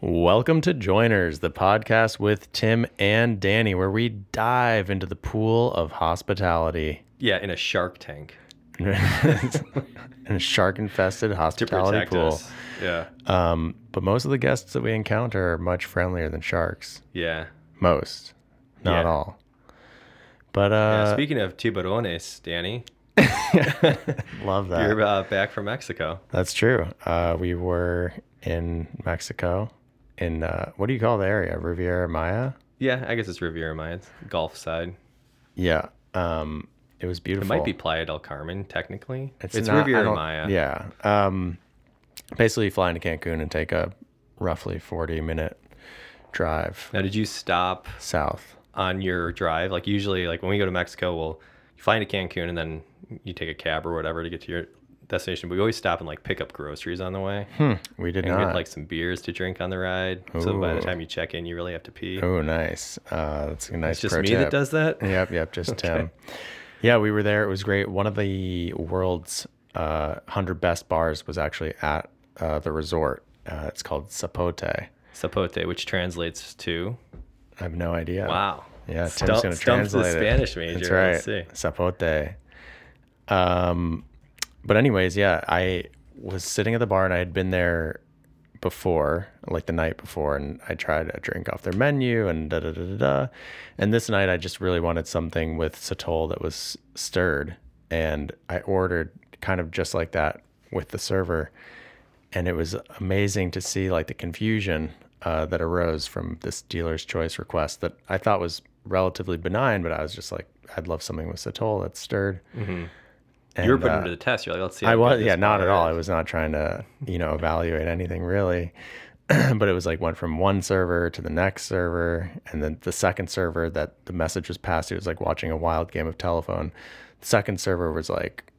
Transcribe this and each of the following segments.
Welcome to Joiners, the podcast with Tim and Danny, where we dive into the pool of hospitality Yeah, in a shark tank in a shark infested hospitality pool. us. Yeah, Um, but most of the guests that we encounter are much friendlier than sharks. yeah. Most, not Yeah. all. But yeah. uh, Speaking of tiburones, Danny, love that. you're uh, back from Mexico. That's true. Uh, we were in Mexico, in uh, what do you call the area? Riviera Maya. Yeah, I guess it's Riviera Maya, it's Gulf side. Yeah. Um, it was beautiful. It might be Playa del Carmen, technically. It's, not- Riviera Maya. Yeah. Um, basically, fly into Cancun and take a roughly 40 minute drive Now, did you stop south. on your drive? Like usually, like when we go to Mexico, we'll fly into Cancun and then you take a cab or whatever to get to your destination. But we always stop and like pick up groceries on the way Hmm. We did and not. get like some beers to drink on the ride. So by the time you check in, you really have to pee. oh, nice. Uh, that's a nice it's just me tip. that does that. Yep, yep, just Tim. Yeah, we were there. It was great. One of the world's uh, 100 best bars was actually at uh, the resort. Uh, it's called Zapote. Zapote, which translates to I have no idea. wow. Yeah, Tim's Stump- going to the translate it. Spanish major. That's right. Let's see. Zapote. Um, but anyways, yeah, I was sitting at the bar and I had been there before, like the night before, and I tried a drink off their menu and da da da da da. And this night, I just really wanted something with sotol that was stirred, and I ordered kind of just like that with the server, and it was amazing to see like the confusion uh, that arose from this dealer's choice request that I thought was relatively benign, but I was just like, I'd love something with sotol that's stirred. You were And, put uh, to the test. You're like, let's see. I was, yeah, not at all. I was not trying to, you know, evaluate anything really. but it was like went from one server to the next server, and then the second server that the message was passed to was like watching a wild game of telephone. The second server was like,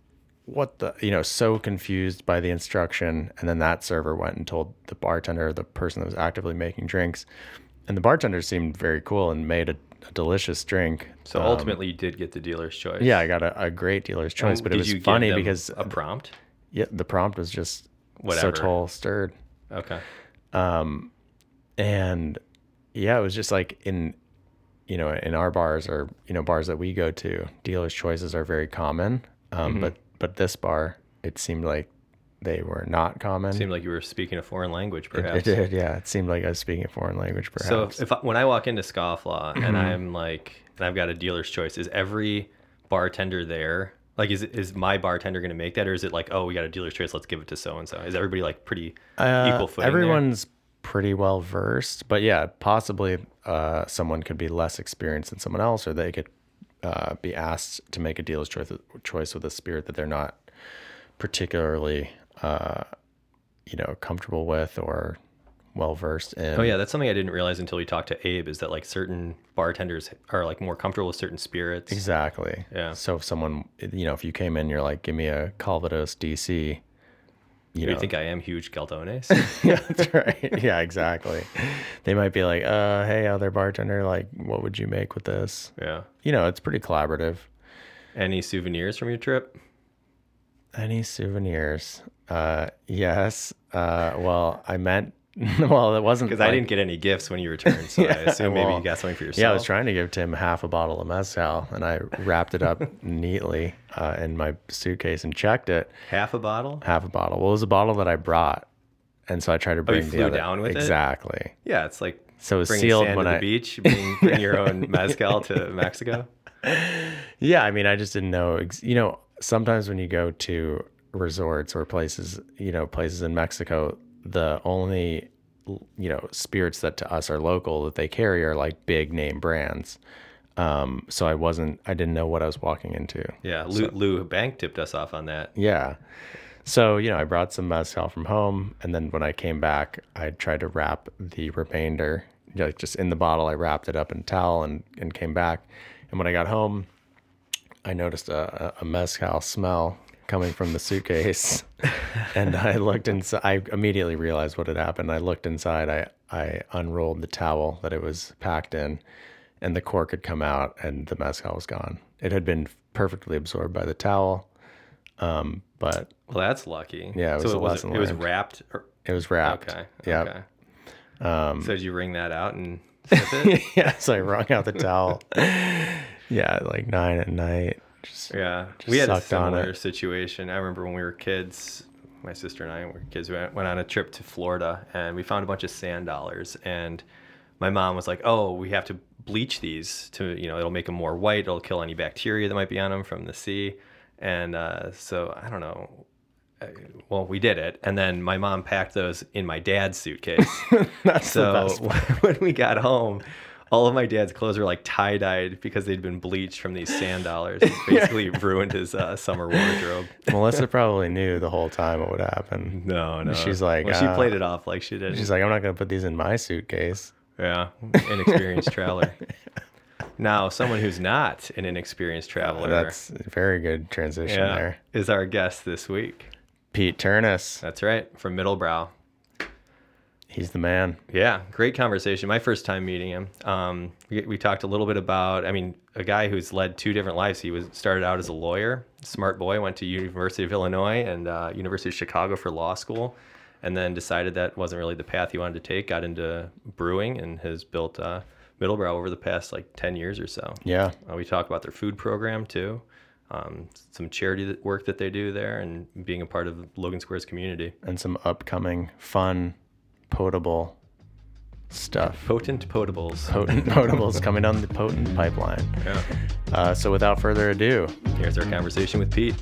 "What the?" You know, so confused by the instruction, and then that server went and told the bartender, the person that was actively making drinks, and the bartender seemed very cool and made a, a delicious drink. So Um, ultimately, you did get the dealer's choice. yeah, I got a, a great dealer's choice, but it was funny because a prompt. yeah, the prompt was just Whatever. Sotol stirred. Okay. Um, and yeah, it was just like in, you know, in our bars or you know bars that we go to, dealers' choices are very common. Um, Mm-hmm. but but this bar, it seemed like they were not common. It Seemed like you were speaking a foreign language, perhaps. it did, yeah. It seemed like I was speaking a foreign language, So perhaps. if, if I, when I walk into Scofflaw Mm-hmm. and I'm like, and I've got a dealer's choice, is every bartender there? Like, is is my bartender going to make that, or is it like, oh, we got a dealer's choice, let's give it to so and so? Is everybody like pretty Uh, equal footing? there? everyone's pretty well versed, but yeah, possibly uh, someone could be less experienced than someone else, or they could uh, be asked to make a dealer's choice choice with a spirit that they're not particularly, uh, you know, comfortable with or well versed in. Oh yeah, that's something I didn't realize until we talked to Abe. Is that like certain bartenders are like more comfortable with certain spirits? exactly. Yeah. So if someone, you know, if you came in, you're like, give me a Calvados DC. You You think I am huge Galdones? yeah, that's right. Yeah, exactly. They might be like, uh, hey, other bartender, like, what would you make with this? yeah. You know, it's pretty collaborative. Any souvenirs from your trip? Any souvenirs? Uh, yes. Uh, well, I meant, well, it wasn't Because I didn't get any gifts when you returned, so I Yeah, assume maybe you got something for yourself. Yeah, I was trying to give Tim half a bottle of mezcal, and I wrapped it up neatly uh, in my suitcase and checked it. half a bottle. Half a bottle. Well, it was a bottle that I brought, and so I tried to bring Oh, you the flew other. down with it? exactly. Yeah, it's like So it was sealed sand when to the I beach, bring, bring your own mezcal to Mexico. Yeah, I mean, I just didn't know. ex- You know, sometimes when you go to resorts or places, you know, places in Mexico, the only, you know, spirits that to us are local that they carry are like big name brands. Um, so I wasn't, I didn't know what I was walking into. Yeah, Lou, Lou Bank tipped us off on that. Yeah. So, you know, I brought some mezcal from home. And then when I came back, I tried to wrap the remainder, you know, just in the bottle. I wrapped it up in towel and, and came back. And when I got home, I noticed a, a mezcal smell coming from the suitcase. and I looked inside. I immediately realized what had happened. I looked inside. I, I unrolled the towel that it was packed in, and the cork had come out, and the mezcal was gone. It had been perfectly absorbed by the towel. Um, but Well, that's lucky. Yeah, it was so a it was it was wrapped. Or, it was wrapped. okay. Yeah. Okay. Um, So did you wring that out and yeah, so I wrung out the towel. yeah, like nine at night. Just, Yeah, Just we had a similar situation. I remember when we were kids, my sister and I were kids. We went, on a trip to Florida, and we found a bunch of sand dollars. And my mom was like, "Oh, we have to bleach these to, you know, it'll make them more white. It'll kill any bacteria that might be on them from the sea." And uh, so I don't know. Uh, Well, we did it, and then my mom packed those in my dad's suitcase. So when we got home, all of my dad's clothes were like tie dyed because they'd been bleached from these sand dollars. It Basically ruined his uh, summer wardrobe. Melissa probably knew the whole time what would happen. No, no. She's like, well, she uh, played it off like she did. She's like, I'm not going to put these in my suitcase. yeah, inexperienced traveler. Now, someone who's not an inexperienced traveler, That's a very good transition yeah, there. is our guest this week. Pete Ternes. That's right, from Middle Brow. He's the man. Yeah, great conversation. My first time meeting him. Um, we, we talked a little bit about, I mean, a guy who's led two different lives. He was started out as a lawyer, smart boy, went to University of Illinois and uh, University of Chicago for law school, and then decided that wasn't really the path he wanted to take. Got into brewing and has built uh, Middle Brow over the past like ten years or so. Yeah. Uh, we talk about their food program too, um, some charity work that they do there, and being a part of Logan Square's community. And some upcoming fun, potable stuff. Potent potables. Potent potables coming down the potent pipeline. Yeah. Uh, so without further ado, Here's our conversation with Pete.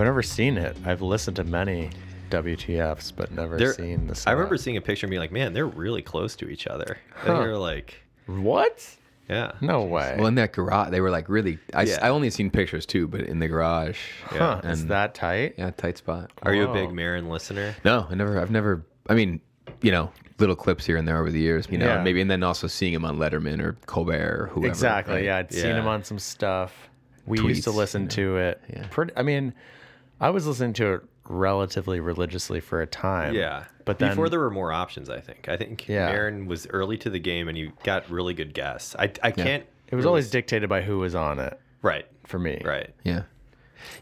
I've never seen it. I've listened to many WTFs, but never They're- seen the. I remember seeing a picture and being like, man, they're really close to each other. Huh. They're like, What? yeah. No way. Well, in that garage, they were like really. I, Yeah. I only seen pictures too, but in the garage, huh? yeah, Is that tight? yeah, tight spot. Are you a big Maron listener? No, I never. I've never. I mean, you know, little clips here and there over the years. You know, Yeah. maybe, and then also seeing him on Letterman or Colbert or whoever. Exactly. right? Yeah, I'd seen him on some stuff. We used to listen you know. to it. Yeah. Pretty. I mean, I was listening to it relatively religiously for a time. Yeah. But then, before there were more options, I think. I think Yeah. Maron was early to the game and you got really good guests. I, I can't. it was really always s- dictated by who was on it right. for me. Right. Yeah,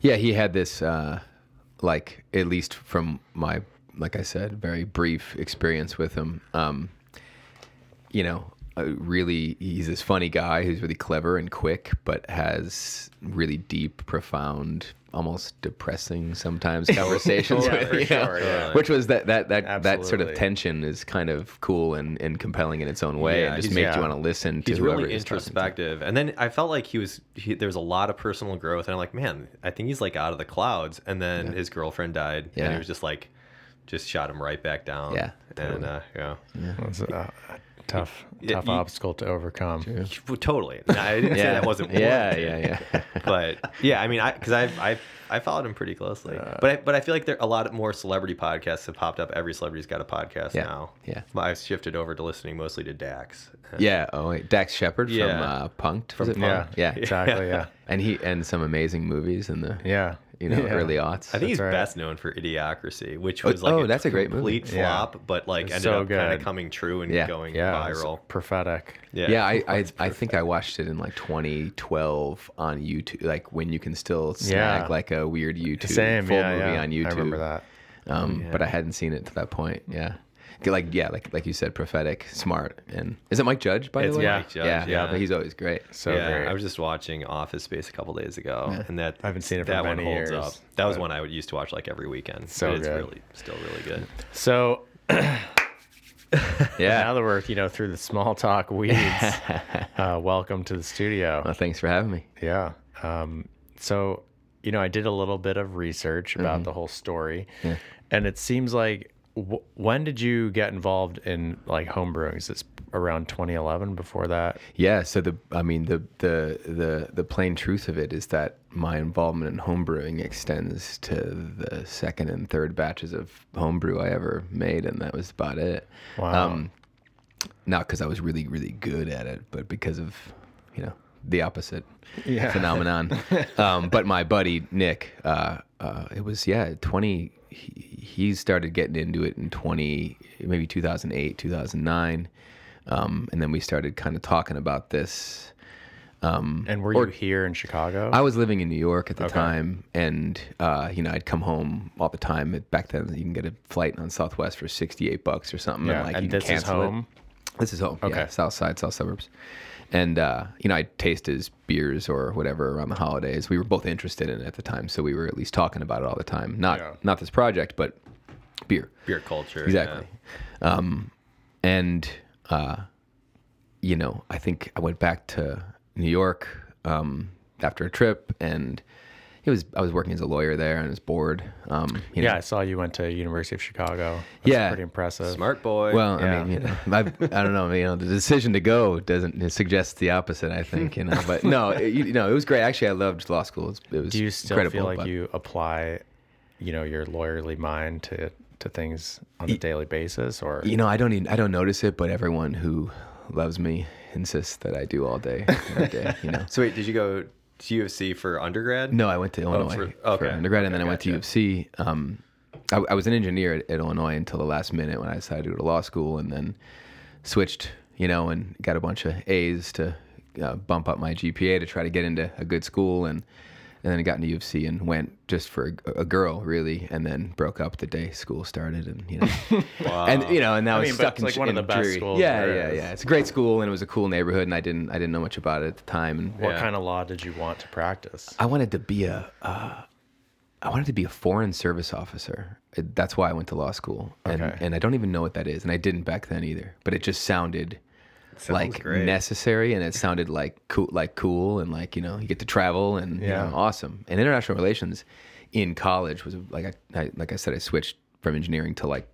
yeah. He had this, uh, like, at least from my, like I said, very brief experience with him. Um, you know, really, he's this funny guy who's really clever and quick, but has really deep, profound, almost depressing sometimes conversations Yeah, with for you know? sure, yeah. Which was that that that that sort of tension is kind of cool and, and compelling in its own way, Yeah, and just makes yeah. you want to listen to He's whoever really he's talking to. introspective, and then I felt like he was. He, there was a lot of personal growth, and I'm like, man, I think he's like out of the clouds. And then his girlfriend died, and Yeah. he was just like, just shot him right back down. Yeah, and uh, yeah, It was a, a tough, Yeah, tough you- obstacle to overcome. Well, totally. No, I didn't say Yeah, that wasn't. yeah, warranted. yeah, yeah. but yeah, I mean, I because I've I've I followed him pretty closely, but I, but I feel like there a lot more celebrity podcasts have popped up. Every celebrity's got a podcast Yeah, now. yeah. But I've shifted over to listening mostly to Dax. Yeah. Oh, wait. Dax Shepard Yeah. from uh, Punk'd. From was it? Yeah, Yeah. exactly. Yeah, And he and some amazing movies in the yeah. You know Yeah. early aughts. I think he's right. best known for Idiocracy, which Oh, was like oh, that's a great movie. complete Yeah. flop, but like It's ended so up kind of coming true and Yeah. going Yeah, viral. prophetic. Yeah, yeah, I I, I think I watched it in like 2012 on YouTube, like when you can still snag Yeah. like a weird YouTube Same. full yeah, movie yeah. on YouTube. I remember that. Um, Yeah. but I hadn't seen it to that point. Yeah. Like yeah, like like you said, prophetic, smart, and is it Mike Judge by It's the way? Mike Judge, yeah, yeah. but he's always great. So yeah, great. I was just watching Office Space a couple days ago, and that I haven't seen it for that one holds years, up. That was one I would used to watch like every weekend. So but it's good. really still really good. so Yeah. now that we're you know through the small talk weeds, uh, welcome to the studio. well, thanks for having me. Yeah. Um, so, you know, I did a little bit of research about Mm-hmm. the whole story, and it seems like w- when did you get involved in like home brewing? Is this around 2011? Before that? Yeah, so the I mean the the the the plain truth of it is that my involvement in homebrewing extends to the second and third batches of homebrew I ever made, and that was about it. Wow. not because I was really really good at it, but because of you know the opposite Yeah. phenomenon. um, but my buddy Nick, uh, uh, it was yeah twenty. He, he started getting into it in twenty maybe two thousand eight two thousand nine. um, and then we started kind of talking about this. And were you here in Chicago? I was living in New York at the Okay. time, and uh, you know I'd come home all the time. Back then, you can get a flight on Southwest for sixty-eight bucks or something. yeah. and, like, and this is cancel it. home. This is home. Okay. Yeah, South Side, South Suburbs. And uh, you know, I'd taste his beers or whatever around the holidays. We were both interested in it at the time, so we were at least talking about it all the time. Not Yeah. not this project, but beer. Beer culture. Exactly. Um, and uh, you know, I think I went back to New York um, after a trip, and it was I was working as a lawyer there, and I was bored. Um, you know, Yeah, I saw you went to University of Chicago. That's Yeah. pretty impressive. Smart boy. Well, Yeah. I mean, you know, I, I don't know. You know, the decision to go doesn't it suggests the opposite. I think, you know, but no, it, you know, it was great. Actually, I loved law school. It was, it was Do you still incredible. feel like but- you apply, you know, your lawyerly mind to to things on a daily basis, or You know, I don't even I don't notice it, but everyone who loves me insists that I do all day, every day. You know. so wait, did you go to U of C for undergrad? No, I went to Illinois for- for, okay. undergrad, and then I went to. U of C. Um, I, I was an engineer at, at Illinois until the last minute when I decided to go to law school, and then switched, you know, and got a bunch of A's to uh, bump up my GPA to try to get into a good school, and and then I got into U of C and went just for a, a girl, really, and then broke up the day school started, and you know, and you know, and now I it's mean, stuck in like one of in the best schools Yeah, yeah, yeah. It's a great school, and it was a cool neighborhood, and I didn't I didn't know much about it at the time, and what Yeah. kind of law did you want to practice? I wanted to be a, uh, I wanted to be a foreign service officer. It- That's why I went to law school, and Okay. and I don't even know what that is, and I didn't back then either. But it just sounded Sounds like great. necessary, and it sounded like cool, like cool, and like you know you get to travel and you know, awesome. And international relations in college was like I, I like I said I switched from engineering to like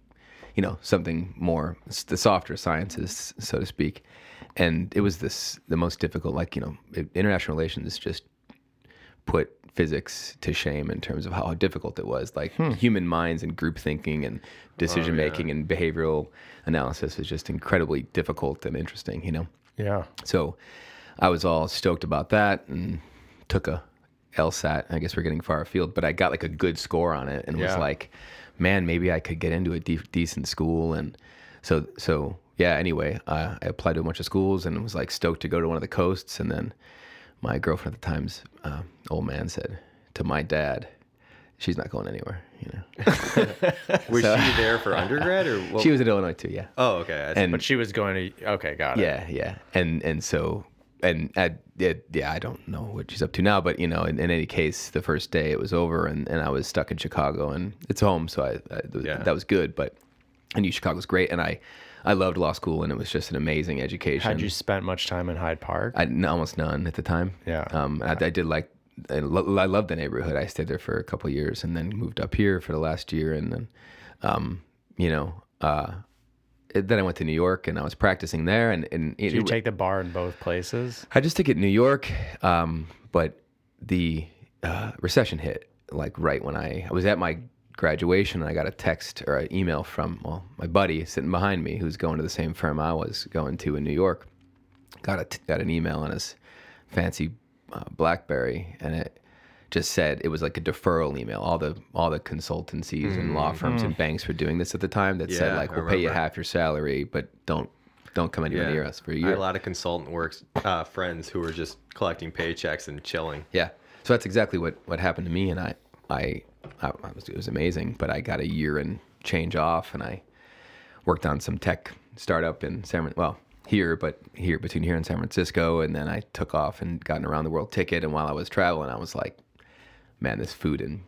you know something more the softer sciences so to speak and it was this the most difficult like you know international relations just put physics to shame in terms of how difficult it was. Like human minds and group thinking and decision making and behavioral analysis is just incredibly difficult and interesting, you know? Yeah. So I was all stoked about that and took a LSAT. I guess we're getting far afield, but I got like a good score on it and was like, man, maybe I could get into a de- decent school. And so, so yeah, anyway, uh, I applied to a bunch of schools and was like stoked to go to one of the coasts. And then my girlfriend at the time's uh, old man said to my dad, she's not going anywhere, you know? Was she there for undergrad or what? she was at Illinois too, yeah. Oh, okay. I. And But she was going to. Okay, got it. Yeah, yeah, and and so and I, it, yeah, I don't know what she's up to now, but you know, in, in any case, the first day it was over, and, and I was stuck in Chicago, and it's home, so I, I Yeah. that was good. But I knew Chicago was great, and I I loved law school, and it was just an amazing education. Had you spent much time in Hyde Park? I almost none at the time. Yeah. Um, I, I did like, I, lo- I loved the neighborhood. I stayed there for a couple of years, and then moved up here for the last year, and then, um, you know, uh, then I went to New York, and I was practicing there, and and Did you take the bar in both places? I just took it in New York, um, but the uh, recession hit like right when I, I was at my graduation and I got a text or an email from well my buddy sitting behind me who's going to the same firm I was going to in New York. Got a got an email on his fancy uh, BlackBerry and it just said it was like a deferral email. All the all the consultancies and law firms and banks were doing this at the time. That said like we'll pay you half your salary, but don't don't come anywhere Yeah. near us for a year. I had a lot of consultant works uh, friends who were just collecting paychecks and chilling. Yeah. So that's exactly what, what happened to me, and I, I, I I was, it was amazing. But I got a year and change off, and I worked on some tech startup in San Fran- well here, but here between here and San Francisco, and then I took off and got an around the world ticket. And while I was traveling, I was like, man, this food and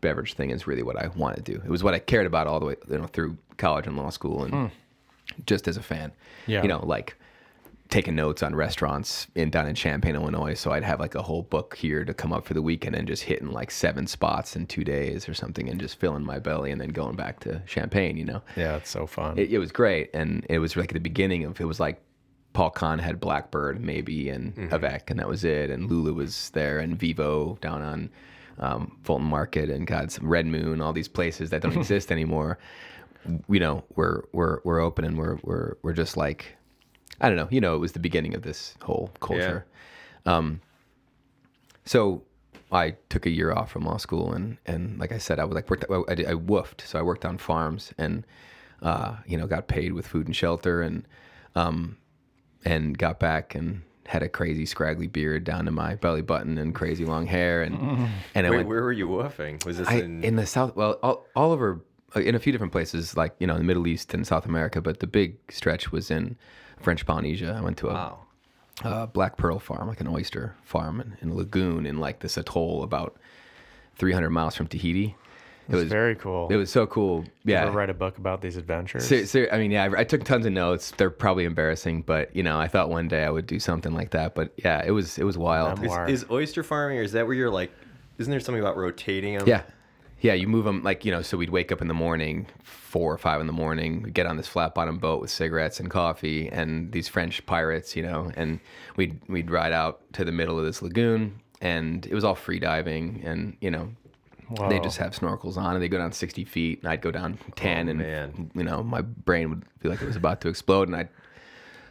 beverage thing is really what I want to do. It was what I cared about all the way you know through college and law school, and hmm. just as a fan, Yeah. you know, like taking notes on restaurants in down in Champaign, Illinois. So I'd have like a whole book here to come up for the weekend and just hitting like seven spots in two days or something and just filling my belly and then going back to Champaign, you know? Yeah, it's so fun. It, it was great. And it was like the beginning of, it was like Paul Kahan had Blackbird maybe and Avec and that was it. And Lulu was there and Vivo down on um, Fulton Market and God, some Red Moon, all these places that don't exist anymore. You know, we're, we're, we're open and we're, we're, we're just like, I don't know. You know, it was the beginning of this whole culture. Um, so I took a year off from law school, and and like I said, I was like worked. I, did- I WWOOFed, so I worked on farms, and uh, you know, got paid with food and shelter, and um, and got back and had a crazy scraggly beard down to my belly button and crazy long hair and and I Wait, went where were you WWOOFing? Was this I, in? in the south well all, all over uh, in a few different places like you know in the Middle East and South America but the big stretch was in French Polynesia I went to a wow. uh, black pearl farm, like an oyster farm in, in a lagoon in like this atoll about 300 miles from Tahiti. It was very cool. it was so cool. Yeah. Ever write a book about these adventures? So, so, I mean, yeah, I, I took tons of notes. They're probably embarrassing, but you know, I thought one day I would do something like that. But yeah, it was it was wild. Is, is oyster farming, or is that where you're like? Isn't there something about rotating them? Yeah, yeah. You move them like you know. So we'd wake up in the morning, four or five in the morning. We'd get on this flat bottom boat with cigarettes and coffee, and these French pirates, you know, and we'd we'd ride out to the middle of this lagoon, and it was all free diving, and you know. They just have snorkels on, and they go down sixty feet, and I'd go down oh, ten, Oh, and man. you know my brain would feel like it was about to explode, and I'd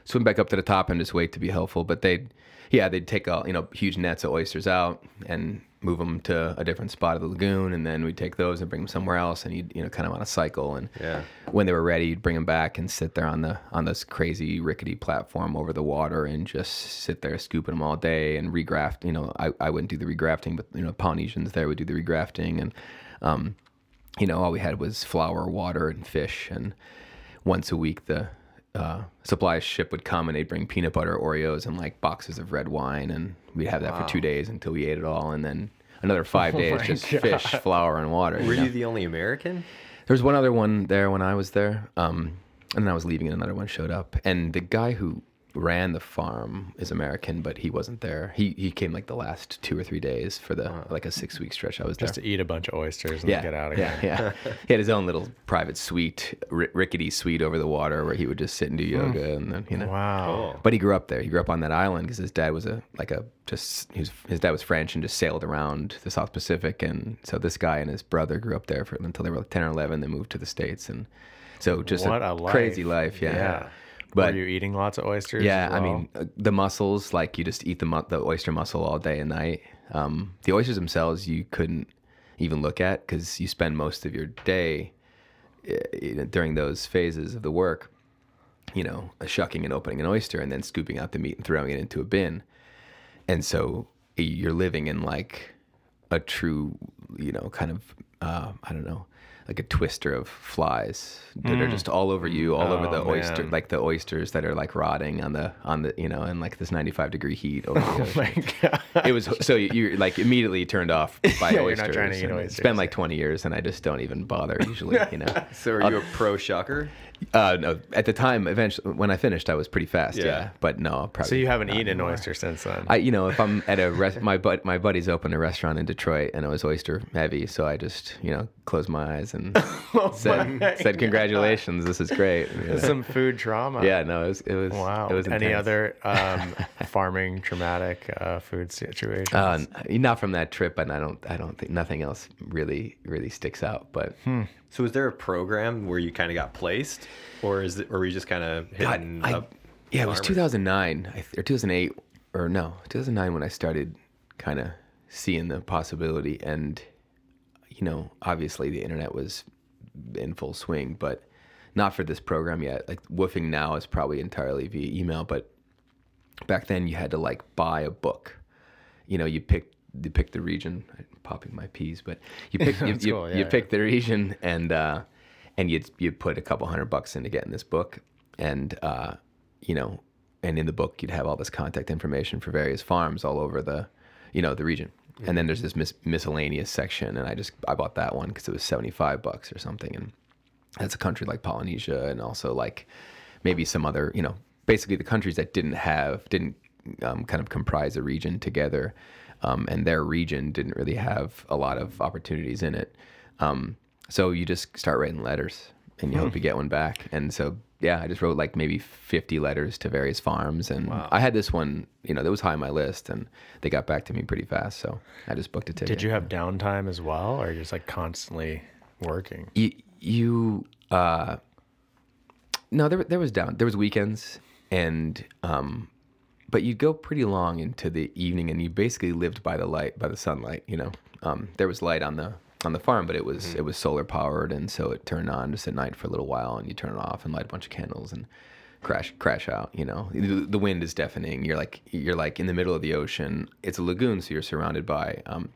swim back up to the top and just wait to be helpful. But they'd, yeah, they'd take all, you know, huge nets of oysters out and move them to a different spot of the lagoon. And then we'd take those and bring them somewhere else. And you'd, you know, kind of on a cycle. And Yeah. when they were ready, you'd bring them back and sit there on the, on this crazy rickety platform over the water and just sit there scooping them all day and regraft. You know, I, I wouldn't do the regrafting, but, you know, Polynesians there would do the regrafting. And, um, you know, all we had was flour, water, and fish. And once a week, the uh, supply ship would come and they'd bring peanut butter, Oreos, and like boxes of red wine. And we'd have that for two days until we ate it all. And then another five days, Oh just God. fish, flour, and water. Were you know? you the only American? There was one other one there when I was there. Um, and then I was leaving and another one showed up. And the guy who ran the farm is American, but he wasn't there. He he came like the last two or three days for the like a six week stretch I was just there. to eat a bunch of oysters and Yeah, get out of yeah, here. yeah. he had his own little private suite, ri- rickety suite over the water where he would just sit and do yoga, hmm. and then you know. Wow. Oh. But he grew up there. He grew up on that island because his dad was a like a just he was, his dad was French and just sailed around the South Pacific, and so this guy and his brother grew up there for until they were like ten or eleven. They moved to the states, and so just What a, a crazy life. life. Yeah. Yeah. But Were you eating lots of oysters? yeah, as I mean uh, the mussels, like you just eat the mu- the oyster mussel all day and night. Um, the oysters themselves, you couldn't even look at because you spend most of your day uh, during those phases of the work, you know, shucking and opening an oyster and then scooping out the meat and throwing it into a bin. And so you're living in like a true, you know, kind of, uh, I don't know, like a twister of flies that are mm. just all over you, all over Oh, the oyster, man. like the oysters that are like rotting on the, on the, you know, in like this 95 degree heat over oh the Oh my god. It was so you- you're like immediately turned off by Yeah, you're oysters. not trying to eat oysters. It's been like 20 years, and I just don't even bother usually. You know. So are you a pro shucker? Uh, no, at the time, eventually, when I finished, I was pretty fast. Yeah, Yeah. but no, I'll probably. So you haven't eaten an oyster since then. I, you know, if I'm at a rest, my bud, my buddies opened a restaurant in Detroit, and it was oyster heavy, so I just, you know, closed my eyes and Oh said, said, "Congratulations, this is great." You know. Some food trauma. yeah, no, it was, it was, Wow. it was Any other um, farming traumatic uh, food situations? Uh, not from that trip, and I don't, I don't think nothing else really, really sticks out. But So was there a program where you kind of got placed, or is it, or were you just kind of God, I- up? yeah, it was 2009 or 2008 or no 2009 when I started kind of seeing the possibility, and you know, obviously the internet was in full swing, but not for this program yet. Like WWOOFing now is probably entirely via email, but back then you had to like buy a book. You know, you pick you pick the region. Popping my peas, but you pick you, you, cool, you yeah, pick the region and uh, and you'd you put a couple hundred bucks into getting this book, and uh, you know, and in the book you'd have all this contact information for various farms all over the, you know, the region. And then there's this mis- miscellaneous section, and I just I bought that one because it was seventy five bucks or something, and that's a country like Polynesia and also like maybe some other, you know, basically the countries that didn't have, didn't um, kind of comprise a region together. Um, and their region didn't really have a lot of opportunities in it. Um, so you just start writing letters and you hope you get one back. And so, yeah, I just wrote like maybe 50 letters to various farms. And I had this one, you know, that was high on my list and they got back to me pretty fast. So I just booked a ticket. Did you have downtime as well, or you're just like constantly working? you, you uh no there there was down there was weekends and um but you'd go pretty long into the evening and you basically lived by the light by the sunlight you know um there was light on the on the farm but it was it was solar powered and so it turned on just at night for a little while and you turn it off and light a bunch of candles and crash crash out. You know, the, the wind is deafening. You're like you're like in the middle of the ocean. It's a lagoon, so you're surrounded by. Um,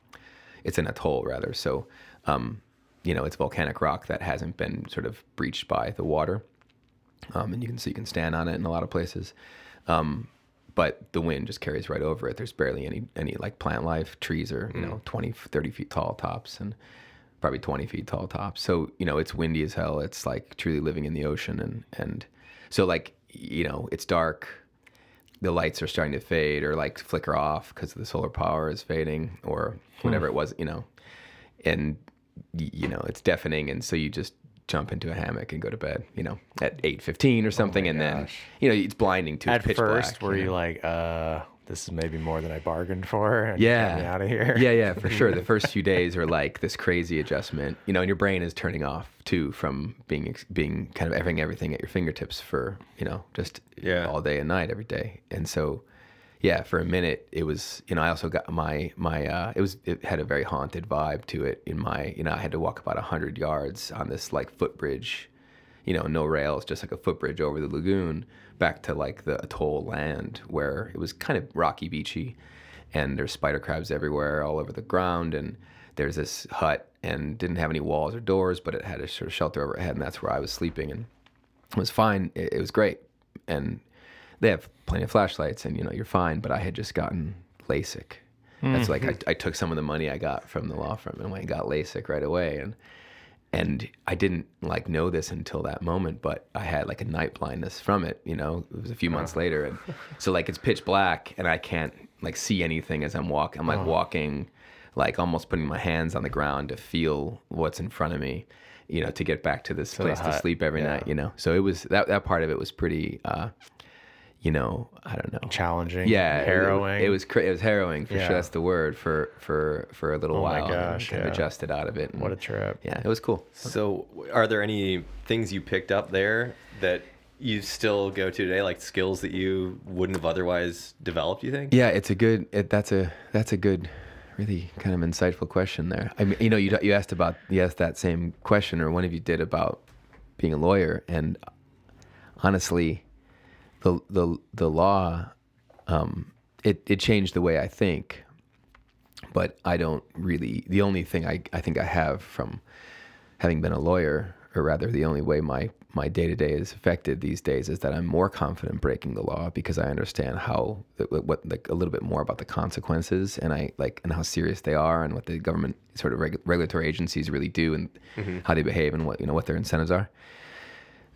it's an atoll rather. So, um, you know, it's volcanic rock that hasn't been sort of breached by the water, um, and you can so you can stand on it in a lot of places. Um, but the wind just carries right over it. There's barely any any like plant life. Trees are you know mm. 20, 30 feet tall tops, and probably 20 feet tall tops. So, you know, it's windy as hell. It's like truly living in the ocean. And, and so like, you know, it's dark. The lights are starting to fade or like flicker off because the solar power is fading or hmm. whatever it was, you know, and you know, it's deafening. And so you just jump into a hammock and go to bed, you know, at 8.15 or something. and then, you know, it's blinding. It's At first, black, were you know? like, uh, this is maybe more than I bargained for? And yeah get me out of here. yeah yeah for sure the first few days are like this crazy adjustment you know and your brain is turning off too from being being kind of having everything at your fingertips for you know just Yeah. all day and night every day and so yeah for a minute it was you know i also got my my uh it was it had a very haunted vibe to it in my you know i had to walk about 100 yards on this like footbridge you know, no rails, just like a footbridge over the lagoon back to like the atoll land where it was kind of rocky beachy and there's spider crabs everywhere all over the ground and there's this hut and didn't have any walls or doors but it had a sort of shelter overhead and that's where I was sleeping and it was fine. It, it was great and they have plenty of flashlights and you know you're fine but I had just gotten LASIK that's like I, mm-hmm. I took some of the money I got from the law firm and went and got LASIK right away and and I didn't like know this until that moment, but I had like a night blindness from it. You know, it was a few months uh-huh. later, and so like it's pitch black, and I can't like see anything as I'm walking. I'm like uh-huh. walking, like almost putting my hands on the ground to feel what's in front of me. You know, to get back to this the place to sleep every yeah. night. You know, so it was that that part of it was pretty. uh you know, I don't know Challenging. yeah it- Harrowing. It, was cra- it was harrowing for Yeah. sure. That's the word for for for a little Oh my while. and gosh, kind yeah. adjusted out of it. And, What a trip. Yeah, it was cool. So, are there any things you picked up there that you still go to today, like skills that you wouldn't have otherwise developed? You think? Yeah, it's a good. It, that's a that's a good, really kind of insightful question there. I mean, you know, you you asked about you asked that same question, or one of you did about being a lawyer, and honestly, the the the law, um, it it changed the way I think, but I don't really. The only thing I I think I have from having been a lawyer, or rather, the only way my my day to day is affected these days is that I'm more confident breaking the law because I understand how what like a little bit more about the consequences and I like and how serious they are and what the government sort of reg- regulatory agencies really do and how they behave and what you know what their incentives are.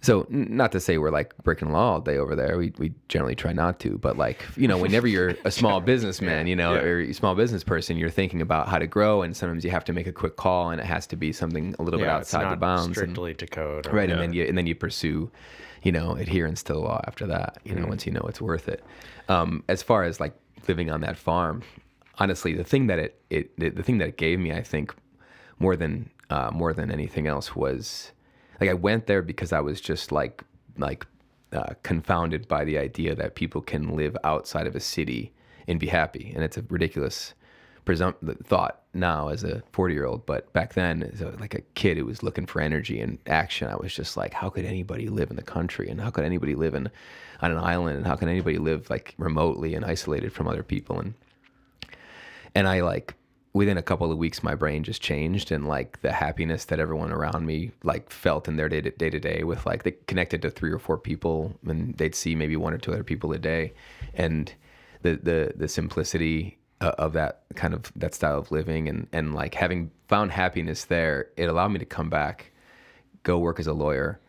So n- not to say we're like breaking the law all day over there. We we generally try not to, but like you know, whenever you're a small businessman, you know, Yeah. or a small business person, you're thinking about how to grow, and sometimes you have to make a quick call, and it has to be something a little bit Yeah, it's outside the bounds. and- strictly to code. or- right Yeah. and then you and then you pursue you know adherence to the law after that you know Mm-hmm. once you know it's worth it um, as far as like living on that farm honestly the thing that it, it the, the thing that it gave me i think more than uh, more than anything else was like i went there because i was just like like uh, confounded by the idea that people can live outside of a city and be happy. And it's a ridiculous presum- thought now as a 40 year old but back then as a, like a kid who was looking for energy and action i was just like how could anybody live in the country? And how could anybody live in on an island? And how can anybody live like remotely and isolated from other people? And and i like within a couple of weeks my brain just changed and like the happiness that everyone around me like felt in their day to day to day with like they connected to three or four people and they'd see maybe one or two other people a day and the the the simplicity uh, of that kind of that style of living and and like having found happiness there it allowed me to come back go work as a lawyer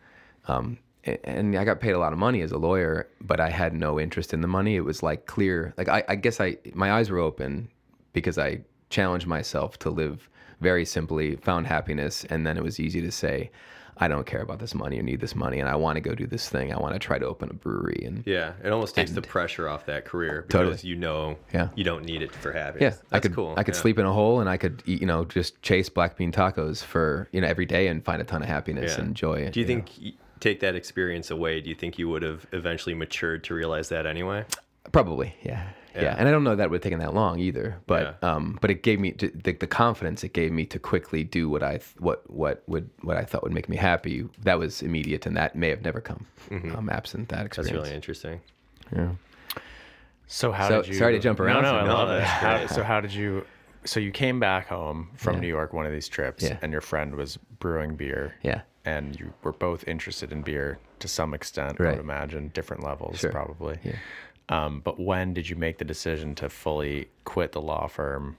um, and I got paid a lot of money as a lawyer, but I had no interest in the money. It was like clear, like I, I guess I my eyes were open because I challenged myself to live very simply, found happiness, and then it was easy to say, I don't care about this money or need this money, and I want to go do this thing. I want to try to open a brewery, and Yeah, it almost takes the pressure off that career because Totally. you know Yeah. you don't need it for happiness. yeah, happiness. I could cool. I could yeah. sleep in a hole, and I could eat, you know just chase black bean tacos for you know every day and find a ton of happiness Yeah. and joy. Do you know. think y take that experience away? Do you think you would have eventually matured to realize that anyway? Probably, yeah, yeah, Yeah. And I don't know that would have taken that long either, but Yeah. um, but it gave me to, the, the confidence it gave me to quickly do what I th- what what would what I thought would make me happy. That was immediate, and that may have never come um, absent that Mm-hmm. That's experience. really interesting. yeah. So how So- did you? sorry to jump around No, no, so I love No, it. How- so how did you? So you came back home from Yeah. New York one of these trips, Yeah. and your friend was brewing beer. Yeah. And you were both interested in beer to some extent. I would imagine different levels, Sure. probably. Yeah. Um, but when did you make the decision to fully quit the law firm,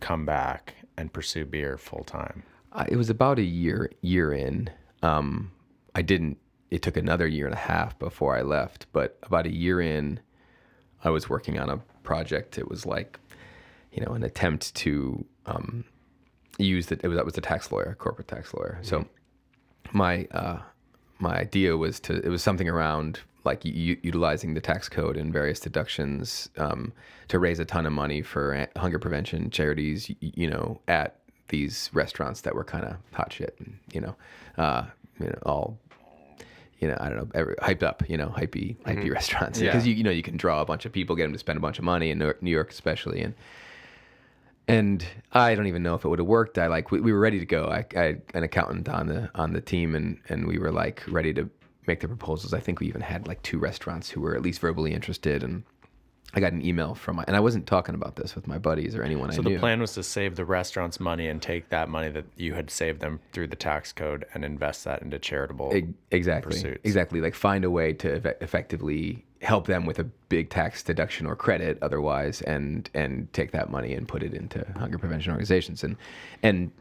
come back, and pursue beer full time? I, it was about a year year in. Um, I didn't. It took another year and a half before I left, but about a year in, I was working on a project. It was like, you know, an attempt to um, use the. It was that was a tax lawyer, corporate tax lawyer. So, my uh, my idea was to. It was something around like u- utilizing the tax code and various deductions um, to raise a ton of money for hunger prevention charities. You know, at these restaurants that were kind of hot shit, you know, uh, you know, all, you know, I don't know, every, hyped up, you know, hypey, hypey restaurants Yeah. because you, you know you can draw a bunch of people, get them to spend a bunch of money in New York, New York especially, and and I don't even know if it would have worked. I like we, we were ready to go. I, I had an accountant on the on the team, and and we were like ready to make the proposals. I think we even had like two restaurants who were at least verbally interested, and I got an email from my, and I wasn't talking about this with my buddies or anyone So I the plan was to save the restaurants money and take that money that you had saved them through the tax code and invest that into charitable. Exactly pursuits. exactly like find a way to eff- effectively help them with a big tax deduction or credit otherwise and and take that money and put it into hunger prevention organizations and and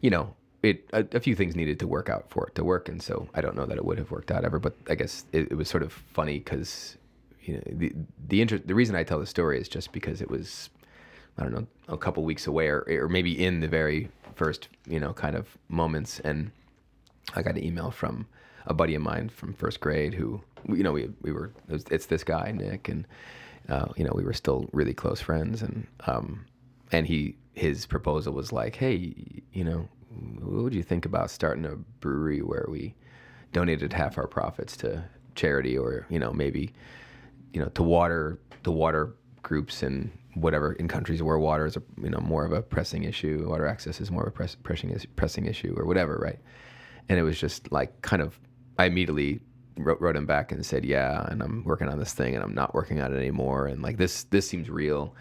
you know it a, a few things needed to work out for it to work and so i don't know that it would have worked out ever but i guess it, it was sort of funny because you know the the inter- the reason i tell the story is just because it was I don't know, a couple weeks away, or, or maybe in the very first, you know, kind of moments. And I got an email from a buddy of mine from first grade who, you know, we, we were, it was, it's this guy, Nick, and, uh, you know, we were still really close friends. And, um, and he, his proposal was like, hey, you know, what would you think about starting a brewery where we donated half our profits to charity or, you know, maybe, you know, to water the water groups in whatever in countries where water is a you know more of a pressing issue, water access is more of a press, pressing pressing issue or whatever, right? And it was just like kind of I immediately wrote, wrote him back and said, yeah, and I'm working on this thing and I'm not working on it anymore, and like this this seems real.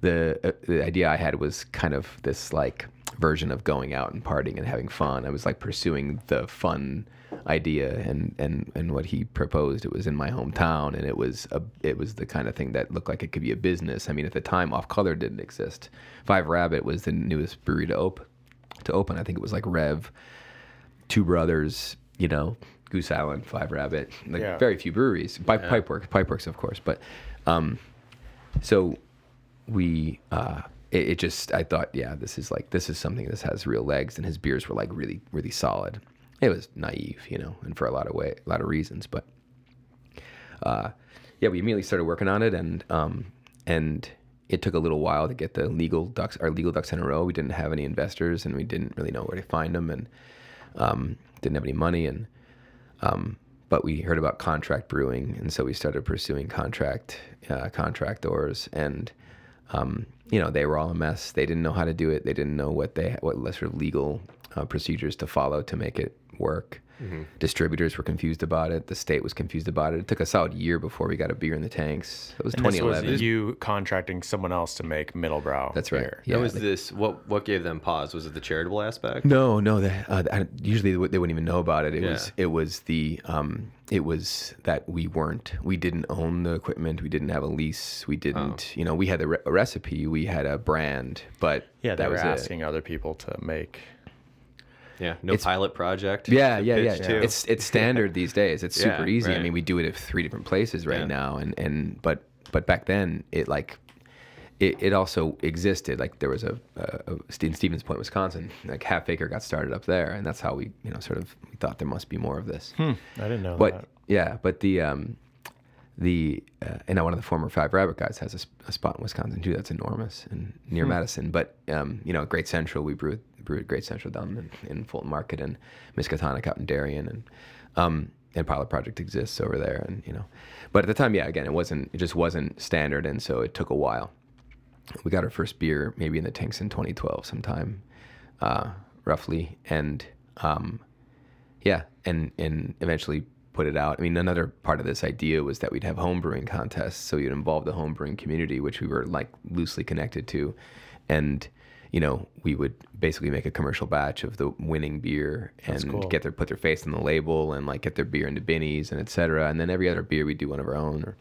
The uh, the idea I had was kind of this like version of going out and partying and having fun. I was like pursuing the fun idea and and and what he proposed. It was in my hometown and it was a it was the kind of thing that looked like it could be a business. I mean at the time off color didn't exist. Five rabbit was the newest brewery to open to open. I think it was like rev two brothers you know goose island five rabbit like Yeah. very few breweries. Pipe, pipeworks pipeworks of course but um so we uh it, it just i thought yeah this is like this is something that has real legs and his beers were like really really solid. It was naive you know and for a lot of way a lot of reasons but uh yeah we immediately started working on it and um and it took a little while to get the legal ducks our legal ducks in a row. We didn't have any investors and we didn't really know where to find them and um didn't have any money and um, but we heard about contract brewing, and so we started pursuing contract uh, contractors, and um, you know they were all a mess. They didn't know how to do it. They didn't know what they what sort of legal uh, procedures to follow to make it work. Distributors were confused about it. The state was confused about it. It took a solid year before we got a beer in the tanks. It was And this was 2011. you contracting someone else to make Middle Brow. That's right. beer. Yeah, and was like- this what? What gave them pause? Was it the charitable aspect? No, no. They, uh, usually they they wouldn't even know about it. It Yeah. was it was the um, it was that we weren't we didn't own the equipment. We didn't have a lease. We didn't oh. you know we had a, re- a recipe. We had a brand, but Yeah, they that were was it. asking other people to make. Yeah, no It's- pilot project. Yeah, to yeah, yeah. to. It's it's standard these days. It's super Yeah, easy. I mean, we do it at three different places right Yeah. now, and and but but back then it like it, it also existed. Like there was a, a, a in Stevens Point, Wisconsin, like Half Acre got started up there, and that's how we you know sort of we thought there must be more of this. I didn't know But that. yeah, but the um, the uh, and now one of the former Five Rabbit guys has a spot in Wisconsin too. That's enormous and near Madison. But um, you know, Great Central, we brewed brewed Great Central down in, in Fulton Market and Miskatonic out in Darien, and um, and pilot project exists over there, and you know, but at the time, yeah, again, it wasn't, it just wasn't standard, and so it took a while. We got our first beer maybe in the tanks in 2012, sometime, uh, roughly, and um, yeah, and and eventually put it out. I mean, another part of this idea was that we'd have home brewing contests, so you'd involve the home brewing community, which we were like loosely connected to, and you know, we would basically make a commercial batch of the winning beer and cool. get their put their face on the label and like get their beer into Binny's and et cetera. And then every other beer we do one of our own or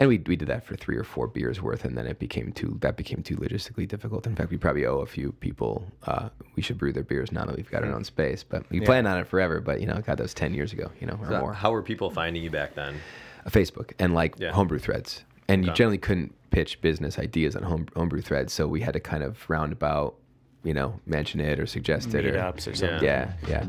and we we did that for three or four beers worth, and then it became too that became too logistically difficult. In fact, we probably owe a few people uh, we should brew their beers now that we've got our own space. But we planned on it forever. But you know, God, that was ten years ago, you know, or So more. How were people finding you back then? Uh, Facebook and like Yeah. homebrew threads, and you generally couldn't pitch business ideas on home homebrew threads, so we had to kind of roundabout, you know, mention it or suggest it or or something. yeah, yeah.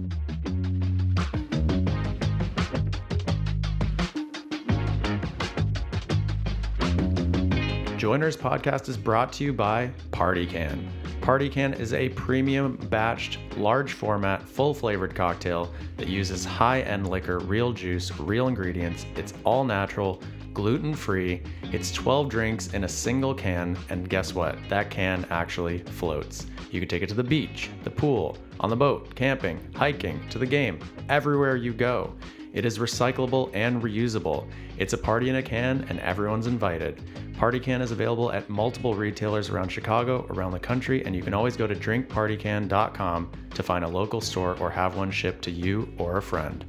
Joiners podcast is brought to you by Party Can. Party Can is a premium batched, large format, full flavored cocktail that uses high end liquor, real juice, real ingredients. It's all natural, gluten free. It's 12 drinks in a single can, and guess what? That can actually floats. You can take it to the beach, the pool, on the boat, camping, hiking, to the game, everywhere you go. It is recyclable and reusable. It's a party in a can, and everyone's invited. Party Can is available at multiple retailers around Chicago, around the country, and you can always go to drinkpartycan.com to find a local store or have one shipped to you or a friend.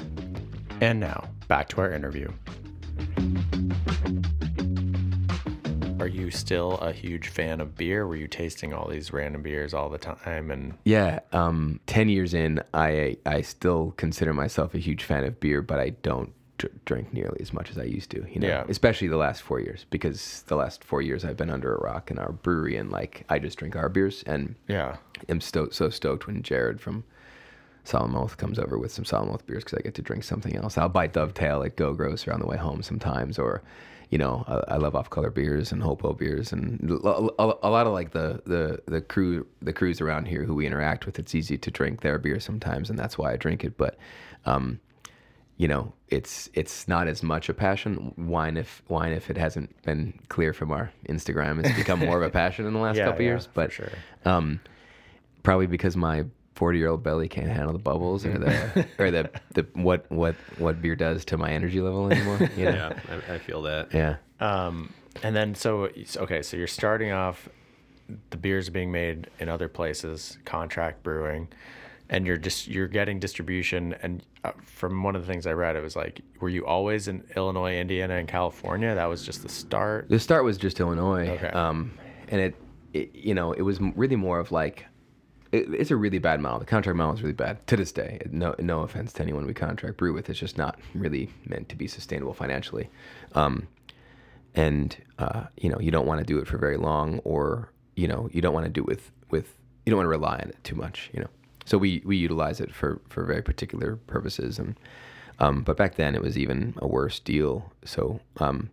And now, back to our interview. Are you still a huge fan of beer? Were you tasting all these random beers all the time? And Yeah, um, ten years in, I I still consider myself a huge fan of beer, but I don't drink nearly as much as I used to. You know, Yeah. especially the last four years, because the last four years I've been under a rock in our brewery, and like I just drink our beers, and yeah, I'm sto- so stoked when Jared from Solemn comes over with some Solemn beers because I get to drink something else. I'll buy Dovetail at Go Grocer on the way home sometimes, or you know, I, I love off color beers and Hopo beers and a lot of like the the the crew the crews around here who we interact with. It's easy to drink their beer sometimes, and that's why I drink it. But um, you know, it's it's not as much a passion. Wine if wine if it hasn't been clear from our Instagram, it's become more of a passion in the last Yeah, couple yeah, years. But sure. um, probably because my 40 year old belly can't handle the bubbles or the or the, the what what what beer does to my energy level anymore. You know? Yeah, I, I feel that. yeah. Um, and then so okay, so you're starting off. The beers being made in other places, contract brewing, and you're just you're getting distribution. And uh, from one of the things I read, it was like, were you always in Illinois, Indiana, and California? That was just the start. The start was just Illinois, Okay. um, and it, it, you know, it was really more of like, it, it's a really bad model. The contract model is really bad to this day. No, no offense to anyone we contract brew with, it's just not really meant to be sustainable financially, um, and uh, you know, you don't want to do it for very long, or you know, you don't want to do it with with you don't want to rely on it too much, you know. So we we utilize it for for very particular purposes, and um, but back then it was even a worse deal. So um,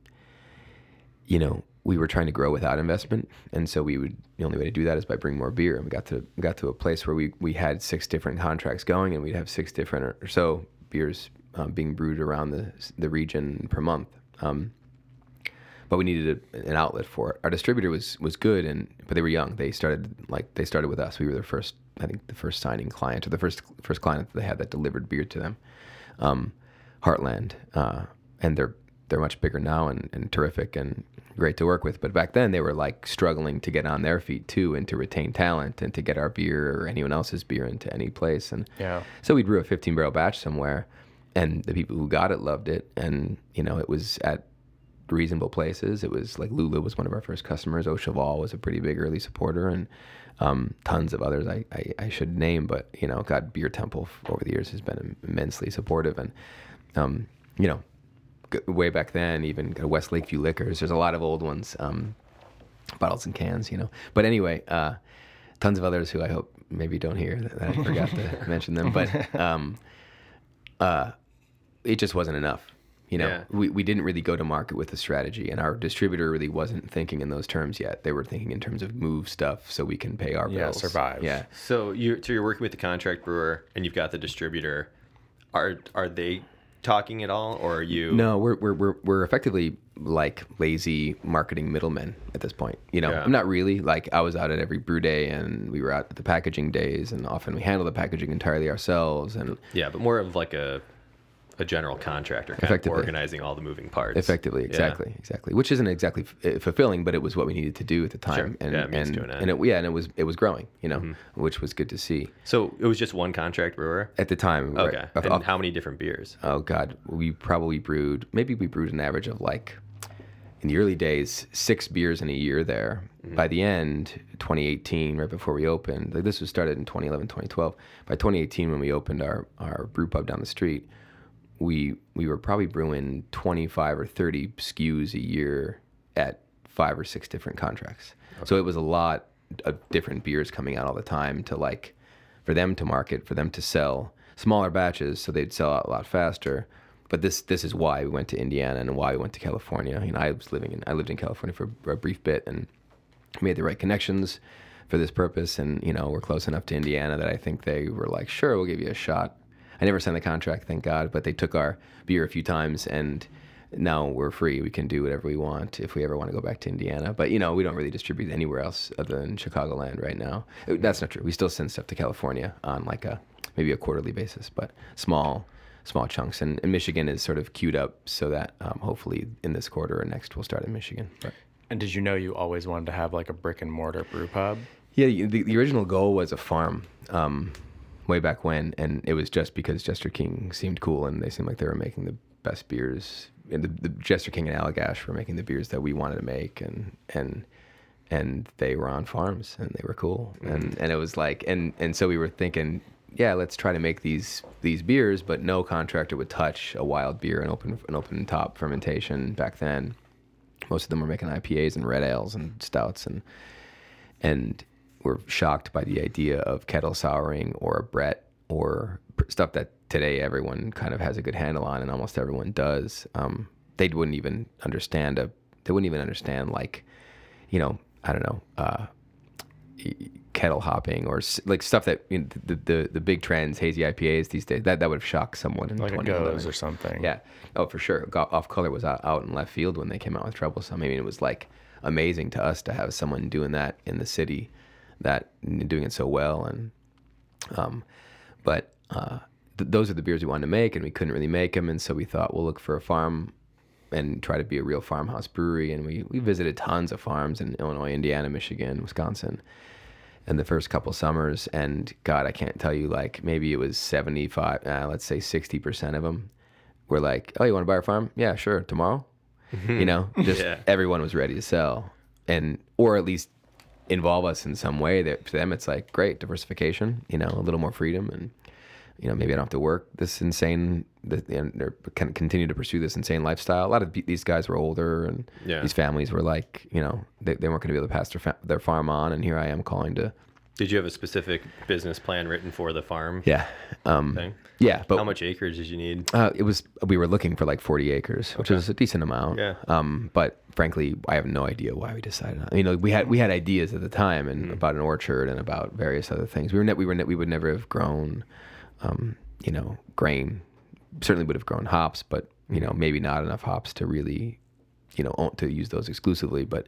you know, we were trying to grow without investment, and so we would the only way to do that is by bringing more beer. And we got to we got to a place where we we had six different contracts going, and we'd have six different or so beers um, being brewed around the the region per month. Um, but we needed a, an outlet for it. Our distributor was was good, and but they were young. They started like they started with us. We were their first, I think, the first signing client or the first first client that they had that delivered beer to them. Um, Heartland, uh, and they're they're much bigger now and, and terrific and great to work with. But back then they were like struggling to get on their feet too and to retain talent and to get our beer or anyone else's beer into any place. And Yeah. so we brew a 15 barrel batch somewhere, and the people who got it loved it. And you know, it was at reasonable places. It was like Lula was one of our first customers. Au Cheval was a pretty big early supporter, and um, tons of others I, I, I should name. But you know, God, Beer Temple over the years has been immensely supportive, and um, you know, way back then, even West Lakeview Liquors. There's a lot of old ones, um, bottles and cans, you know. But anyway, uh, tons of others who I hope maybe don't hear that I forgot to mention them. But um, uh, it just wasn't enough. You know, Yeah. we, we didn't really go to market with a strategy, and our distributor really wasn't thinking in those terms yet. They were thinking in terms of move stuff so we can pay our Yeah, bills. survive. Yeah. So you so you're working with the contract brewer and you've got the distributor. Are are they talking at all, or are you? No, we're we're we're, we're effectively like lazy marketing middlemen at this point. You know, Yeah. I'm not really like I was out at every brew day, and we were out at the packaging days, and often we handle the packaging entirely ourselves, and Yeah, but more of like a a general contractor, kind of organizing all the moving parts. effectively, Yeah. exactly, exactly, which isn't exactly f- uh, fulfilling, but it was what we needed to do at the time, Sure. and Yeah, it and an and it, yeah, and it was it was growing, you know, Mm-hmm. which was good to see So it was just one contract brewer. at the time. Okay. of- and of- how many different beers? oh god we probably brewed maybe we brewed an average of like in the early days six beers in a year there by the end 2018 right before we opened like this was started in 2011 2012 by 2018 when we opened our our brew pub down the street we we were probably brewing 25 or 30 SKUs a year at five or six different contracts. So it was a lot of different beers coming out all the time to like for them to market, for them to sell smaller batches so they'd sell out a lot faster. But this this is why we went to Indiana and why we went to California. You know, I was living in I lived in California for a brief bit and made the right connections for this purpose and you know we're close enough to indiana that i think they were like sure we'll give you a shot i never signed the contract thank god but they took our beer a few times and now we're free. We can do whatever we want if we ever want to go back to indiana. But you know we don't really distribute anywhere else other than chicagoland right now. Uh, that's not true. We still send stuff to california on like a maybe a quarterly basis but small small chunks. And, and michigan is sort of queued up so that um, hopefully in this quarter or next we'll start in michigan. But And did you know you always wanted to have like a brick and mortar brew pub? Yeah, the, the original goal was a farm. Um, way back when, and it was just because Jester King seemed cool and they seemed like they were making the best beers. And the, the Jester King and Allagash were making the beers that we wanted to make, and and and they were on farms and they were cool, mm-hmm. and and it was like, and and so we were thinking, yeah, let's try to make these these beers, but no contractor would touch a wild beer and open an open top fermentation back then. Most of them were making IPAs and red ales and stouts and and were shocked by the idea of kettle souring or a Brett or pr- stuff that today everyone kind of has a good handle on and almost everyone does. Um, they wouldn't even understand a. They wouldn't even understand like, you know, I don't know, uh, kettle hopping or s- like stuff that you know, the, the the big trends, hazy IPAs these days. That that would have shocked someone in Like a gose or something. Yeah. Oh, for sure. Off color was out, out in left field when they came out with Troublesome. I mean, it was like amazing to us to have someone doing that in the city, that doing it so well. And, um, but uh, th- those are the beers we wanted to make, and we couldn't really make them, and so we thought we'll look for a farm and try to be a real farmhouse brewery. And we we visited tons of farms in Illinois, Indiana, Michigan, Wisconsin And the first couple summers and god i can't tell you like maybe it was 75 uh, let's say 60% of them were like oh you want to buy our farm yeah sure tomorrow you know just Yeah. everyone was ready to sell and or at least involve us in some way that to them it's like great diversification you know a little more freedom and you know maybe i don't have to work this insane the, and they're of continue to pursue this insane lifestyle a lot of these guys were older and Yeah. these families were like you know they, they weren't going to be able to pass their, fa- their farm on and here i am calling to Did you have a specific business plan written for the farm yeah um thing? yeah but How much acreage did you need? uh, it was we were looking for like 40 acres which is a decent amount Yeah. um but frankly i have no idea why we decided on, you know we had we had ideas at the time and Mm-hmm. about an orchard and about various other things we were ne- we were ne- we would never have grown um you know grain certainly would have grown hops but you know maybe not enough hops to really you know own, to use those exclusively but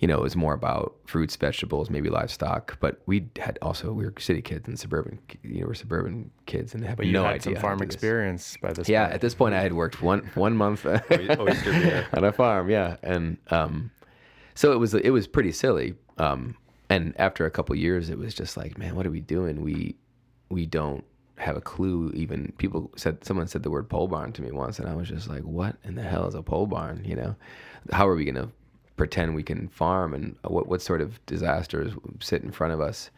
you know it was more about fruits vegetables maybe livestock but we had also we were city kids and suburban you know we're suburban kids and have But you no had idea some farm experience by this Yeah, point. at this point, I had worked one one month oyster on a farm. Yeah, and um, so it was it was pretty silly. Um, and after a couple years, it was just like, man, what are we doing? We we don't have a clue. Even people said someone said the word pole barn to me once, and I was just like, what in the hell is a pole barn? You know, how are we gonna pretend we can farm, and what what sort of disasters sit in front of us?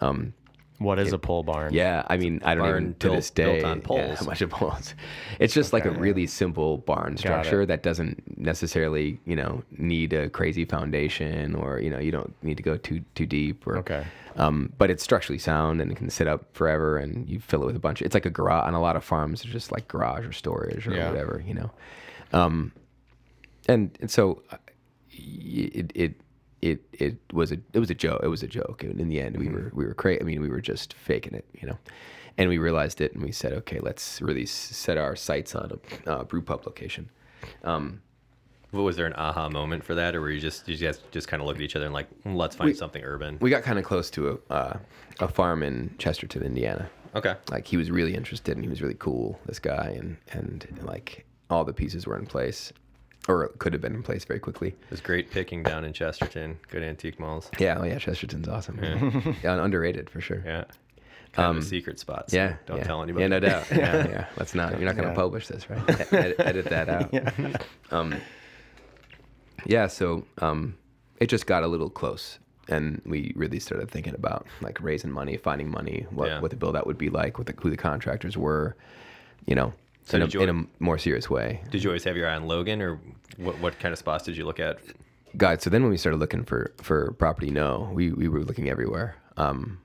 Um, What is a pole barn? yeah, I mean, I don't Barn even to built- this day built on yeah, poles. how much of poles. It's just like a really simple barn structure that doesn't necessarily, you know, need a crazy foundation or you know, you don't need to go too too deep. Or, Okay. Um, but it's structurally sound and it can sit up forever, and you fill it with a bunch. It's like a garage on a lot of farms. It's just like garage or storage or Yeah. whatever, you know. Um, and, and so uh, it it it it was a it was a joke. It was a joke. And in the end, we were we were crazy. I mean, we were just faking it, you know. and we realized it, and we said, okay, let's really set our sights on a uh, brew pub location. Um, What was there an aha moment for that, or were you just you guys just kind of look at each other and like, "Mm, let's find We- something urban? we got kind of close to a uh, a farm in Chesterton, Indiana. okay. Like he was really interested, and he was really cool. This guy, and and like all the pieces were in place, or could have been in place very quickly. It was great picking down in Chesterton. Good antique malls. Yeah, oh yeah, Chesterton's awesome. Yeah, yeah underrated for sure. Yeah. Kind of Um, a secret spot. So Yeah. Don't yeah. tell anybody. Yeah, no doubt. Yeah, yeah. Let's not. You're not going to Yeah. publish this, right? Edit, edit that out. Um, yeah. So um, it just got a little close, and we really started thinking about like raising money, finding money, what Yeah. what the build out would be like, what the, who the contractors were, you know, So in, a, you- in a more serious way. Did you always have your eye on Logan, or what? What kind of spots did you look at? God, so then when we started looking for for property, no, we we were looking everywhere. Um,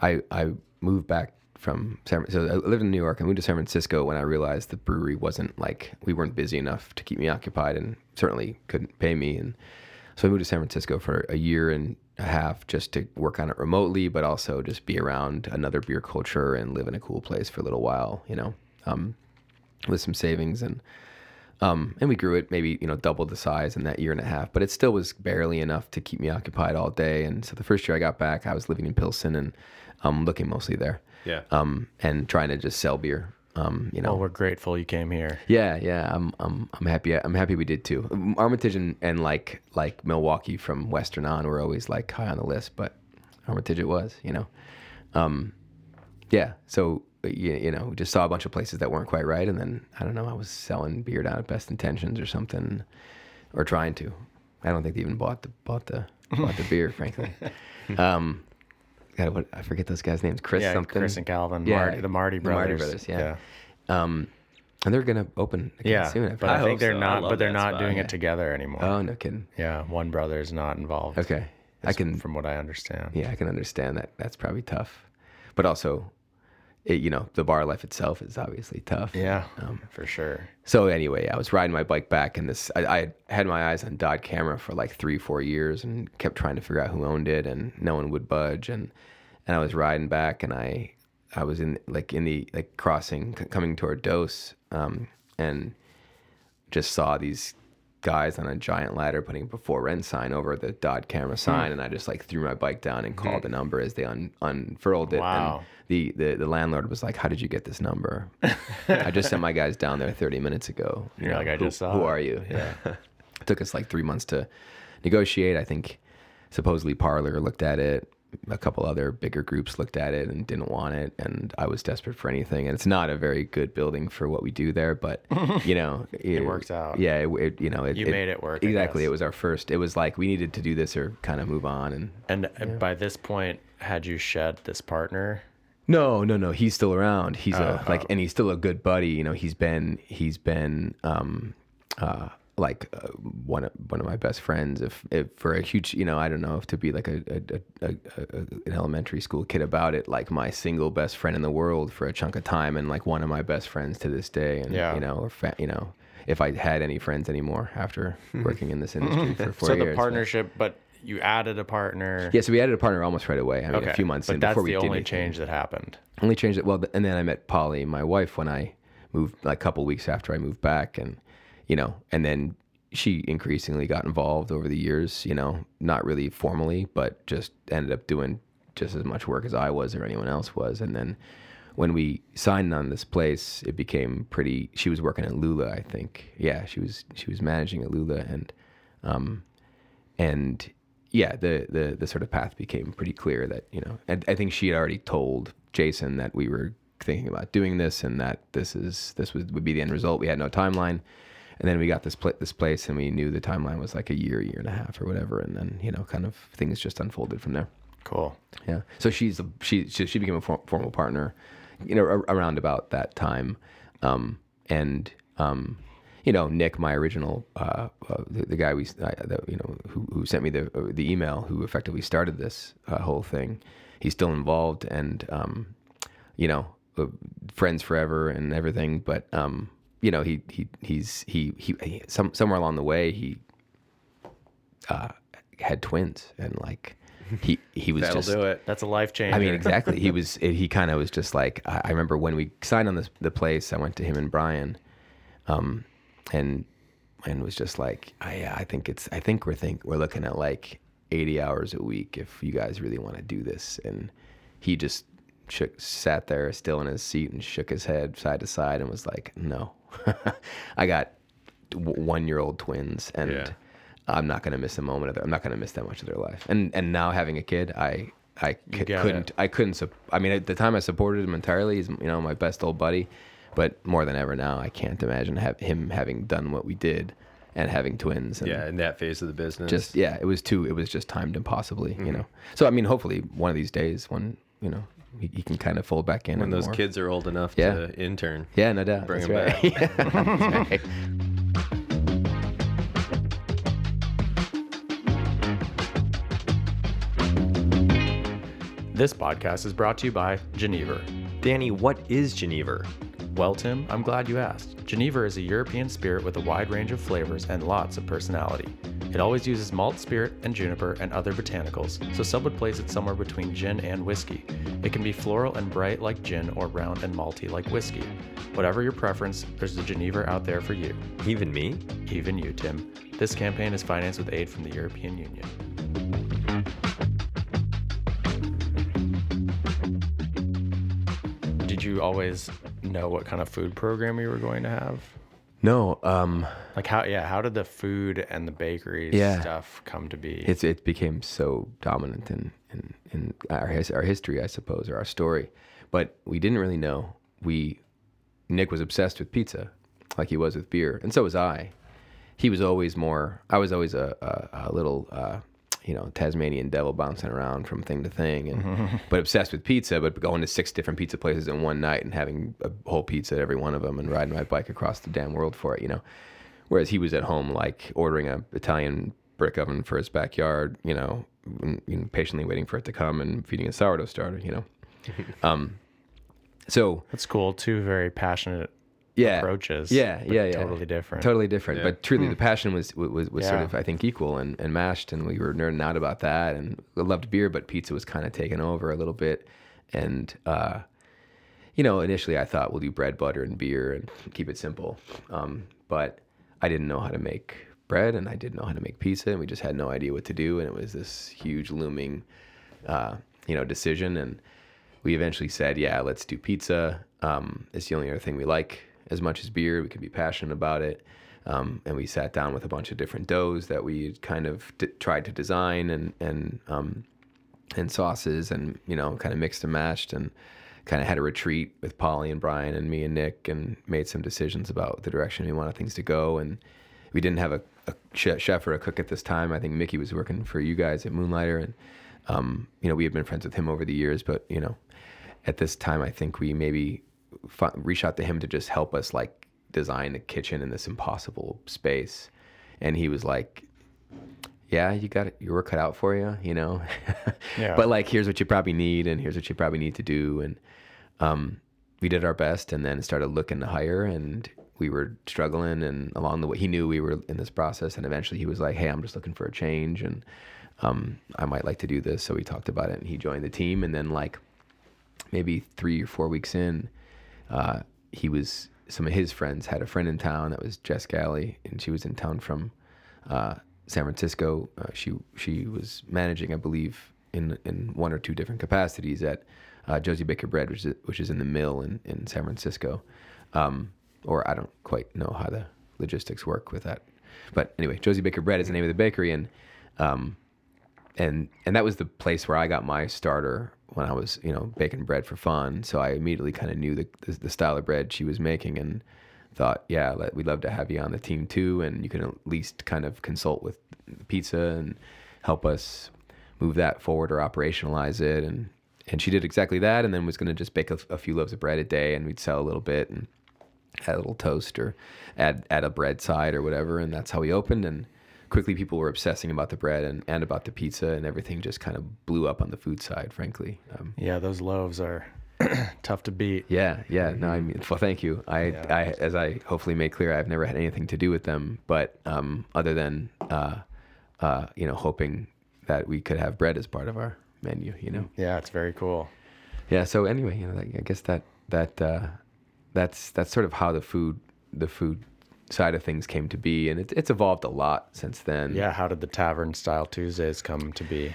I I moved back from San Francisco. so I lived in New York. I moved to San Francisco when I realized the brewery wasn't like we weren't busy enough to keep me occupied, and certainly couldn't pay me. And so I moved to San Francisco for a year and a half just to work on it remotely, but also just be around another beer culture and live in a cool place for a little while, you know, um, with some savings and um, and we grew it maybe you know doubled the size in that year and a half, but it still was barely enough to keep me occupied all day. And so the first year I got back, I was living in Pilsen and um, looking mostly there, Yeah. um, and trying to just sell beer. Um, you know, Well, we're grateful you came here. yeah, yeah, I'm, I'm, I'm happy. I'm happy we did too. Armitage and, and like, like Milwaukee from Western on were always like high on the list, but Armitage it was, you know. Um, yeah, so you, you know, just saw a bunch of places that weren't quite right, and then I don't know, I was selling beer down at Best Intentions or something, or trying to. I don't think they even bought the bought the bought the beer, frankly. Um, God, what I forget those guys' names. Chris yeah, something. Chris and Calvin, Yeah, Marty, the Marty the brothers. Marty brothers, yeah. Um, and they're gonna open again Yeah, soon. I but I I, think they're so. Not. But they're not spot. doing Yeah. it together anymore. Oh no kidding. yeah, one brother is not involved. Okay, I can. from what I understand. Yeah, I can understand that. That's probably tough, but also, it, you know, the bar life itself is obviously tough. Yeah, Um, for sure. So anyway, I was riding my bike back, and this I, I had my eyes on Dodd Camera for like three, four years, and kept trying to figure out who owned it, and no one would budge, and and I was riding back, and I I was in like in the like crossing c- coming toward Dose, um, and just saw these guys on a giant ladder putting a before rent sign over the Dodd Camera hmm. sign, and I just like threw my bike down and called the number as they un- unfurled it, Wow. and the, the the landlord was like, "How did you get this number?" I just sent my guys down there 30 minutes ago. You You're know, like, "I just saw Who it." are you? Yeah. it took us like three months to negotiate. I think supposedly Parlor looked at it. A couple other bigger groups looked at it and didn't want it, and I was desperate for anything. And it's not a very good building for what we do there, but you know, it, works out. Yeah, it, it- you know, it, You made it work, Exactly, it was our first. It was like we needed to do this or kind of move on. And And uh by this point, had you shed this partner? No, no, no. He's still around. He's a Oh, like, oh. and he's still a good buddy. You know, he's been he's been um uh like uh, one of one of my best friends. If if for a huge, you know, I don't know if to be like a, a, a, a, a an elementary school kid about it, like my single best friend in the world for a chunk of time, and like one of my best friends to this day. And Yeah. you know, or fa- you know, if I had any friends anymore after working in this industry for four so years. So the partnership, but you added a partner. Yeah, so we added a partner almost right away. I mean, Okay. a few months but in before we the did only change that happened. Only changed that. Well, and then I met Polly, my wife, when I moved, like a couple weeks after I moved back, and you know, and then she increasingly got involved over the years. You know, not really formally, but just ended up doing just as much work as I was or anyone else was. And then when we signed on this place, it became pretty. She was working at Lula, I think. Yeah, she was she was managing at Lula, and um, and yeah, the, the the sort of path became pretty clear that you know, and I think she had already told Jason that we were thinking about doing this and that this is this would, would be the end result. We had no timeline, and then we got this pla this place and we knew the timeline was like a year, year and a half or whatever, and then you know, kind of things just unfolded from there. Cool. Yeah. So she's a, she, she became a for, formal partner, you know, ar- around about that time, um, and um, you know, Nick, my original uh, uh, the, the guy we uh, the, you know who who sent me the uh, the email, who effectively started this uh, whole thing, he's still involved, and um, you know, uh, friends forever and everything, but um, you know, he he he's he he, he some somewhere along the way he uh, had twins and like he he was That'll just do it. That's a life change. I mean, exactly. He was. He kind of was just like. I, I remember when we signed on this the place. I went to him and Brian, um, and and was just like, I I think it's. I think we're think we're looking at like eighty hours a week if you guys really want to do this. And he just shook, sat there still in his seat and shook his head side to side and was like, No, I got one year old twins and. Yeah. I'm not gonna miss a moment of their. I'm not gonna miss that much of their life. And and now having a kid, I I c- couldn't it. I couldn't. Sup- I mean, at the time I supported him entirely. He's you know my best old buddy, but more than ever now, I can't imagine have him having done what we did, and having twins. And Yeah, in that phase of the business. Just yeah, it was too. It was just timed impossibly. Mm-hmm. You know. So I mean, hopefully one of these days, when you know he, he can kind of fold back in. when and those more. kids are old enough Yeah. to intern. Yeah, no doubt. Bring That's 'em right. Yeah, that's right. this podcast is brought to you by Genever. Danny, what is Genever? Well, Tim, I'm glad you asked. Genever is a European spirit with a wide range of flavors and lots of personality. It always uses malt spirit and juniper and other botanicals, so some would place it somewhere between gin and whiskey. It can be floral and bright like gin or round and malty like whiskey. Whatever your preference, there's a Genever out there for you. Even me? Even you, Tim. This campaign is financed with aid from the European Union. Did you always know what kind of food program you were going to have? No, um, Like how yeah, how did the food and the bakery Yeah. stuff come to be? it's it became so dominant in in, in our his, our history, I suppose, or our story. But we didn't really know. We Nick was obsessed with pizza, like he was with beer, and so was I. He was always more. I was always a a, a little. Uh, you know, Tasmanian devil bouncing around from thing to thing, and but obsessed with pizza. But going to six different pizza places in one night and having a whole pizza at every one of them, and riding my bike across the damn world for it. You know, Whereas he was at home, like ordering a Italian brick oven for his backyard, you know, and, you know, patiently waiting for it to come and feeding a sourdough starter, you know. um, so That's cool. Two very passionate yeah, approaches. Yeah, yeah, yeah. Totally different. Totally different. Yeah. But truly, the passion was was, was sort of I think equal and, and matched, and we were nerding out about that, and we loved beer, but pizza was kind of taken over a little bit, and uh, you know, initially I thought we'll do bread, butter, and beer, and keep it simple, um, but I didn't know how to make bread, and I didn't know how to make pizza, and we just had no idea what to do, and it was this huge looming, uh, you know, decision, and we eventually said, yeah, let's do pizza. Um, it's the only other thing we like as much as beer. We could be passionate about it. Um, and we sat down with a bunch of different doughs that we kind of d- tried to design and and um, and sauces and you know kind of mixed and matched and kind of had a retreat with Polly and Brian and me and Nick and made some decisions about the direction we wanted things to go and we didn't have a, a chef or a cook at this time. I think Mickey was working for you guys at Moonlighter and um, you know we had been friends with him over the years, but you know at this time I think we maybe reached out to him to just help us like design a kitchen in this impossible space and he was like yeah, you got it. Your work cut out for you, you know. Yeah. But like, here's what you probably need, and here's what you probably need to do, and um, we did our best, and then started looking to hire, and we were struggling, and along the way, he knew we were in this process, and eventually, he was like, "Hey, I'm just looking for a change, and um, I might like to do this." So we talked about it, and he joined the team, and then like maybe three or four weeks in, uh, he was some of his friends had a friend in town that was Jess Galley, and she was in town from uh, San Francisco. Uh, she she was managing, I believe, in in one or two different capacities at uh, Josey Baker Bread, which is which is in the mill in in San Francisco. Um, or I don't quite know how the logistics work with that, but anyway, Josey Baker Bread is the name of the bakery, and um, and and that was the place where I got my starter when I was you know baking bread for fun. So I immediately kind of knew the, the the style of bread she was making and thought, yeah, let, we'd love to have you on the team too, and you can at least kind of consult with pizza and help us move that forward or operationalize it. And and she did exactly that, and then was going to just bake a, a few loaves of bread a day, and we'd sell a little bit and add a little toast or add add a bread side or whatever, and that's how we opened and quickly people were obsessing about the bread and, and about the pizza and everything just kind of blew up on the food side frankly um, Yeah, those loaves are tough to beat. yeah yeah no i mean well thank you i Yeah. i as i hopefully made clear i've never had anything to do with them but um other than uh uh you know hoping that we could have bread as part of our menu. You know. Yeah, it's very cool. Yeah. So anyway, you know, I guess that that uh, that's that's sort of how the food the food side of things came to be, and it, it's evolved a lot since then. Yeah, how did the tavern style Tuesdays come to be?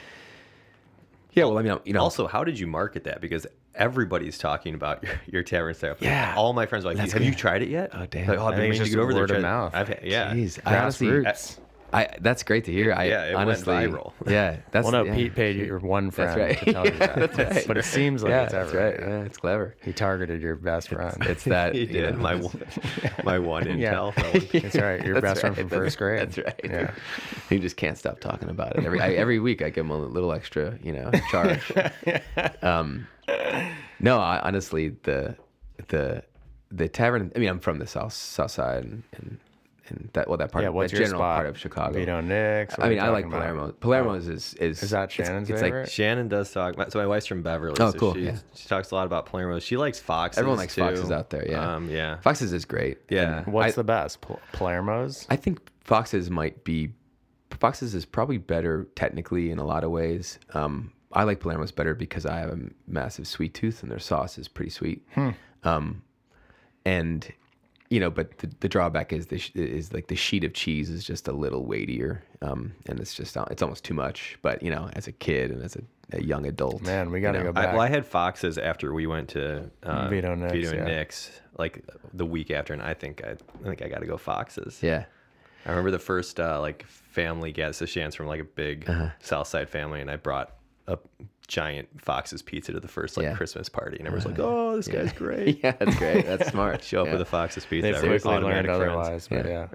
Yeah. Well, I mean, you know, Also, how did you market that? Because everybody's talking about your, your tavern style. Yeah. All my friends are like, That's have good. you tried it yet? Oh, damn. Like, oh, I've been think meaning to just get over there. word of Try- mouth. I've had, yeah. Jeez, I honestly, Grassroots. I that's great to hear. I Yeah, it went honestly, viral. yeah, that's well, no, yeah. Pete paid your one friend right. to tell you that. That's right. But it seems like yeah, it's that's ever. right. Yeah, it's clever. He targeted your best friend. It's that He you did. know, My one, my one Yeah. intel. fellow. That's right. Your That's best friend right. from first grade. That's right. Yeah. He just can't stop talking about it. Every I, every week I give him a little extra, you know, charge. um, no, I, honestly, the the the tavern. I mean, I'm from the south south side, and and, and that well, that part, Yeah, of, what's that your general spot? part of Chicago. Vito Nick's. what I mean, I like Palermo. about? Palermo's. Palermo's is is Is that it's- Shannon's it's like- favorite? Shannon does talk. So my wife's from Beverly. Oh, so cool, She, yeah. she talks a lot about Palermo. She likes Foxes. Everyone likes too. Foxes out there, yeah. Um, yeah. Foxes is great. Yeah. And What's I, the best? Pal- Palermo's? I think Foxes might be Foxes is probably better technically in a lot of ways. Um, I like Palermo's better because I have a massive sweet tooth and their sauce is pretty sweet. Um, and you know, but the, the drawback is the sh- is like the sheet of cheese is just a little weightier, um, and it's just it's almost too much. But you know, as a kid and as a, a young adult, Man, we got to you know, go I, well, I had Foxes after we went to uh, Vito Nick's, Vito yeah. Nick's, like the week after, and I think I, I think I got to go Foxes. yeah, I remember the first uh, like family get. So Shan's from like a big Uh-huh. South Side family, and I brought a giant Fox's pizza to the first like Yeah. Christmas party, and everyone's like, "Oh, this guy's great." yeah, that's great. That's smart. Show up yeah. with a Fox's pizza. They've everyone's quickly learned friends. otherwise, but yeah.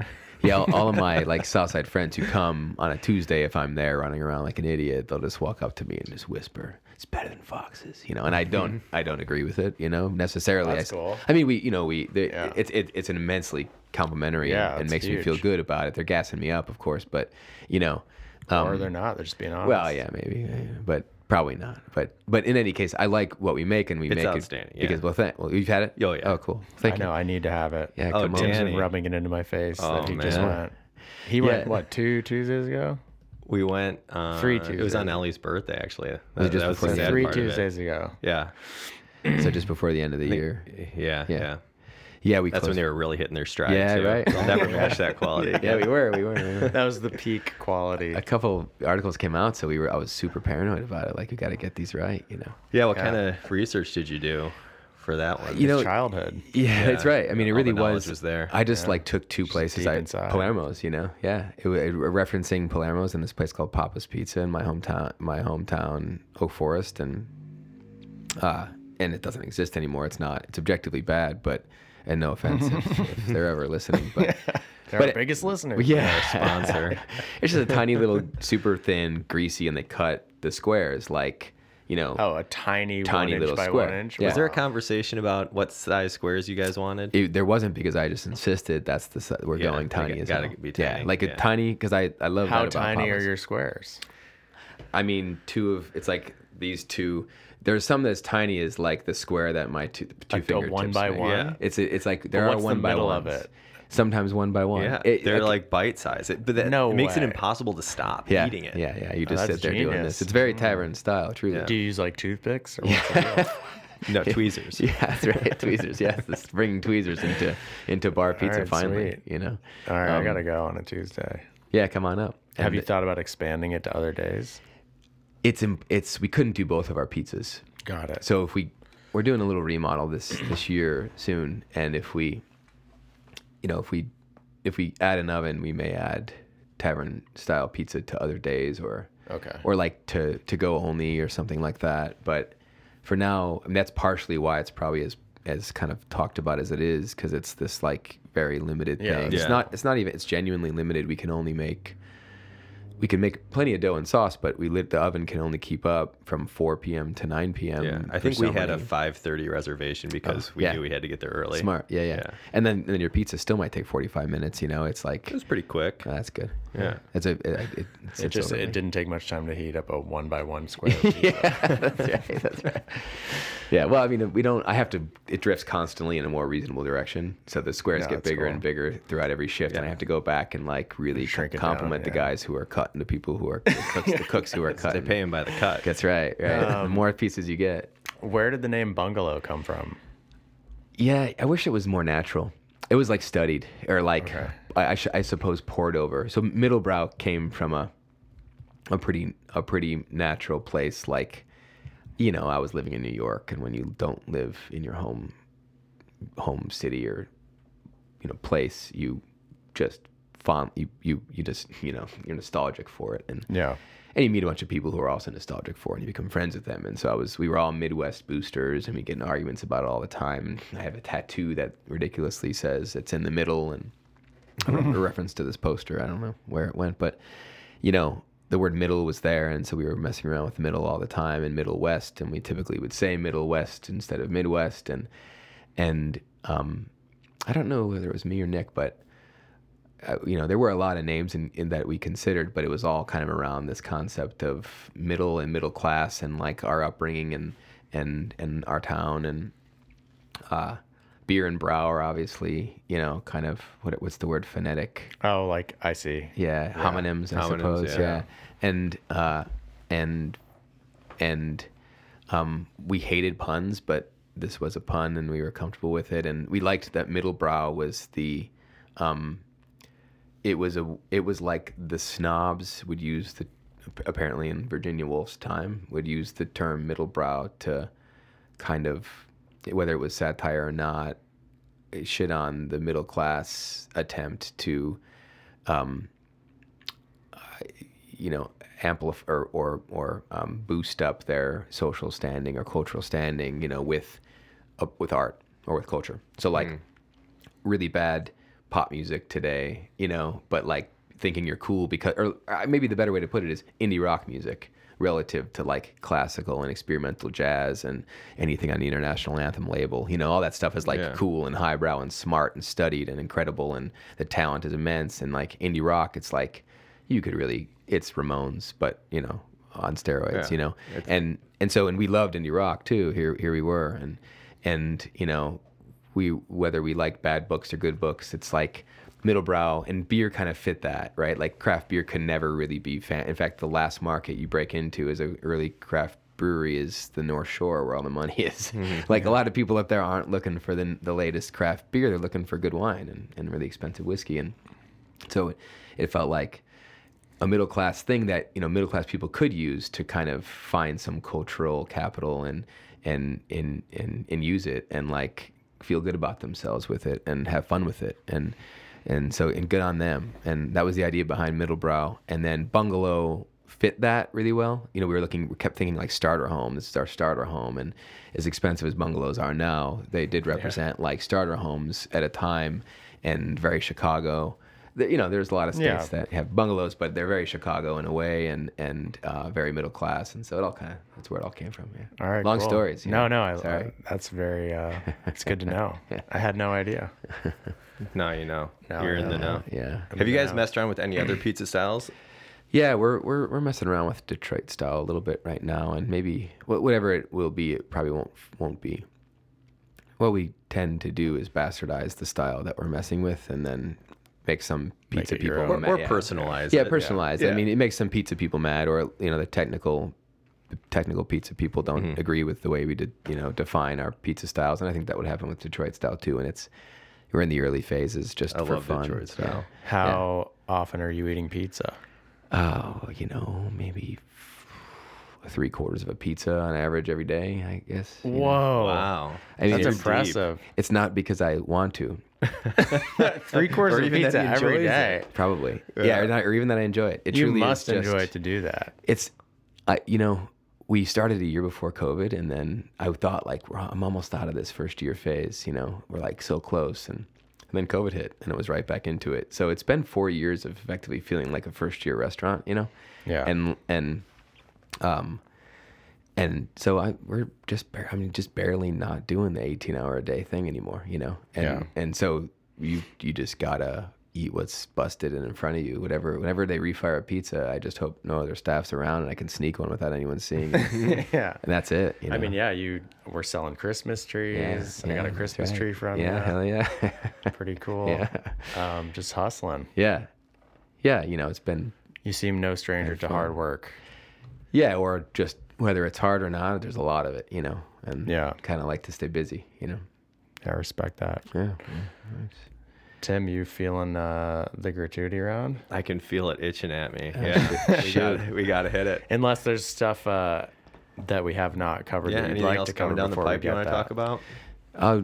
Yeah, all, all of my like Southside friends who come on a Tuesday, if I'm there running around like an idiot, they'll just walk up to me and just whisper, "It's better than Foxes," you know. And I don't, I don't agree with it, you know, necessarily. That's I, cool. I mean, we, you know, we, the, Yeah. it's it, it's an immensely complimentary Yeah, and, and it's makes me feel good about it. They're gassing me up, of course, but you know, um, or they're not. They're just being honest. well, yeah, maybe, uh, but probably not. But but in any case, I like what we make, and we It's make outstanding, it yeah. because well, thank, well, you've had it. Oh, yeah. Oh, cool. Thank I you. know. I need to have it. Yeah, Oh, come on. Tim's Danny. been rubbing it into my face Oh, that he just man. went. He Yeah. went what two Tuesdays ago? We went. Uh, Three It was Tuesdays. on Ellie's birthday, actually. Was it That, just that was before the the sad? Three part of it. Tuesdays ago. Yeah. so just before the end of the year. Yeah. Yeah. Yeah. Yeah, we That's closed when they were really hitting their stride. Yeah, too. right. They'll never match that quality. Yeah, we were. We were. We were. That was the peak quality. A couple articles came out, so we were. I was super paranoid about it. Like, we got to get these right, you know. Yeah. What Yeah. kind of research did you do for that one? You know, childhood. Yeah, that's right. I mean, it All really the knowledge was. was there. I just like took two places. deep I inside. Palermo's, you know. Yeah, it, it, referencing Palermo's in this place called Papa's Pizza in my hometown, my hometown Oak Forest, and uh, and it doesn't exist anymore. It's not. It's objectively bad, but and no offense if, if they're ever listening, but. They're But our it- biggest listeners. Yeah, sponsor. it's just a tiny little, super thin, greasy, and they cut the squares like you know. Oh, a tiny, Tiny one little inch by square. one inch. Yeah. Was there a conversation about what size squares you guys wanted? It, there wasn't because I just insisted that's the si- we're Yeah, going tiny got- as gotta hell. be Yeah, tiny, like a tiny because I I love How that about tiny are Papa's. your squares? I mean, two of it's like these two. There's some that's tiny as like the square that my two two Like a fingertips one by make. one? Yeah. It's it's like there are one the one by middle ones. of it? Sometimes one by one. Yeah, It- they're okay. like bite size, it, but that No it makes it impossible to stop yeah, eating it. yeah, yeah. You Oh, just that's sit there doing this. It's very tavern style, truly. Do you use like toothpicks? Or what's? No tweezers. Yeah, that's right. tweezers. Yes, this bringing tweezers into into bar pizza right, finally. sweet. You know. All right, I Um, gotta go on a Tuesday. Yeah, come on up. Have And you thought about expanding it to other days? It's it's we couldn't do both of our pizzas. Got it. So if we we're doing a little remodel this this year soon, and if we, you know, if we if we add an oven, we may add tavern style pizza to other days, or Okay. or like to to go only or something like that. But for now, I mean, that's partially why it's probably as as kind of talked about as it is because it's this like very limited Yeah, thing. yeah. It's not it's not even it's genuinely limited. We can only make we can make plenty of dough and sauce, but we lit the oven can only keep up from 4 p.m. to 9 p.m. Yeah, I think we so had a 5:30 reservation because oh, we yeah. knew we had to get there early. Smart, yeah, yeah, Yeah. And then then your pizza still might take 45 minutes. You know, it's like It was pretty quick. oh, that's good. Yeah. it's a it, it, it, It just it didn't take much time to heat up a one by one square. pizza. that's right. That's right. Yeah. Well, I mean, we don't. I have to. It drifts constantly in a more reasonable direction, so the squares Yeah, get bigger cool. and bigger throughout every shift, and I have to go back and like really Shrink compliment down, the guys who are cutting cutting to people who are the cooks, the cooks who are They pay him by the cut. That's right. Right. the Um, more pieces you get. Where did the name Bungalow come from? Yeah, I wish it was more natural. It was like studied or like Okay. I, I, sh- I suppose poured over. So middlebrow came from a a pretty a pretty natural place. Like you know, I was living in New York, and when you don't live in your home home city or you know place, you just fond you you you just you know you're nostalgic for it and Yeah. And you meet a bunch of people who are also nostalgic for it and you become friends with them. And so i was we were all midwest boosters and we get in arguments about it all the time. I have a tattoo that ridiculously says it's in the middle and a re- a reference to this poster. I don't know where it went but you know the word middle was there and so we were messing around with middle all the time and middle west and we typically would say middle west instead of midwest. And and um i don't know whether it was me or nick but you know, there were a lot of names in, in that we considered, but it was all kind of around this concept of middle and middle class and like our upbringing and and and our town and uh, beer and brow are obviously you know kind of what what's the word phonetic Oh, like I see. yeah, homonyms, I Homonyms, suppose. yeah. Yeah, and uh, and and um, we hated puns, but this was a pun, and we were comfortable with it, and we liked that middle brow was the. Um, it was a. It was like the snobs would use the, apparently in Virginia Woolf's time, would use the term middle brow to, kind of, whether it was satire or not, shit on the middle class attempt to um, you know, amplify or or, or um, boost up their social standing or cultural standing, you know, with uh, with art or with culture. So like really bad pop music today, you know, but like thinking you're cool because, or uh, maybe the better way to put it is indie rock music relative to like classical and experimental jazz and anything on the international anthem label. You know, all that stuff is like Yeah. cool and highbrow and smart and studied and incredible and the talent is immense. And like indie rock, it's like you could really, it's Ramones, but you know, on steroids, Yeah. you know, and and so and we loved indie rock too. Here here we were, and and you know, we whether we like bad books or good books, it's like middlebrow and beer kind of fit that right. Like craft beer can never really be fan. In fact, the last market you break into as a early craft brewery is the North Shore, where all the money is. Mm-hmm. like a lot of people up there aren't looking for the the latest craft beer; they're looking for good wine and, and really expensive whiskey. And so it, it felt like a middle class thing that you know middle class people could use to kind of find some cultural capital and and and and, and use it and like feel good about themselves with it and have fun with it. And and so and good on them. And that was the idea behind middlebrow and then bungalow fit that really well. You know we were looking we kept thinking like starter home this is our starter home. And as expensive as bungalows are now they did represent like starter homes at a time and very chicago the- you know, there's a lot of states Yeah. that have bungalows, but they're very Chicago in a way, and and uh, very middle class, and so it all kind of that's where it all came from. Yeah. All right. Long cool. stories. you No, know. no. I, Sorry. that's very. Uh, it's good to know. I had no idea. Now you know. Now You're I in the know. know. Yeah. Have you guys Yeah. messed around with any other pizza styles? Yeah, we're we're we're messing around with Detroit style a little bit right now, and maybe whatever it will be, it probably won't won't be. What we tend to do is bastardize the style that we're messing with, and then make some pizza it your people own. Or, mad. or yeah. personalize Yeah, it. personalized. Yeah. I mean, it makes some pizza people mad, or you know, the technical, the technical pizza people don't Mm-hmm. agree with the way we did, you know, define our pizza styles, and I think that would happen with Detroit style too. And it's we're in the early phases just I for love fun. Detroit so, style. How often are you eating pizza? Oh, you know, maybe three quarters of a pizza on average every day. I guess. you know. Whoa. Wow. I mean, That's it's- impressive. It's not because I want to. Three quarters Or of even that pizza he every enjoys day. it. Probably. Yeah, or, not, or even that I enjoy it. It You truly is must enjoy it to do that. it's I you know we started a year before COVID and then I thought like "Well, I'm almost out of this first year phase you know we're like so close and, and then COVID hit and it was right back into it so it's been four years of effectively feeling like a first year restaurant you know Yeah. and and um and so I we're just bar- I mean just barely not doing the 18 hour a day thing anymore you know and Yeah. and so you you just gotta eat what's busted and in front of you whatever whenever they refire a pizza i just hope no other staff's around and i can sneak one without anyone seeing it and yeah. that's it you I mean, yeah, you were selling Christmas trees. I got a Christmas right. tree from yeah hell yeah Pretty cool. Yeah. Um, just hustling. yeah yeah you know it's been You seem no stranger to hard work. Yeah, or just whether it's hard or not, there's a lot of it, you know, and Yeah. kind of like to stay busy, you know. I respect that. Yeah. Tim, you feeling uh, the gratuity round? I can feel it itching at me. Yeah, we got we got to hit it. Unless there's stuff uh, that we have not covered Yeah, that you'd anything like else to cover coming down the before we pipe you want to talk about? Uh,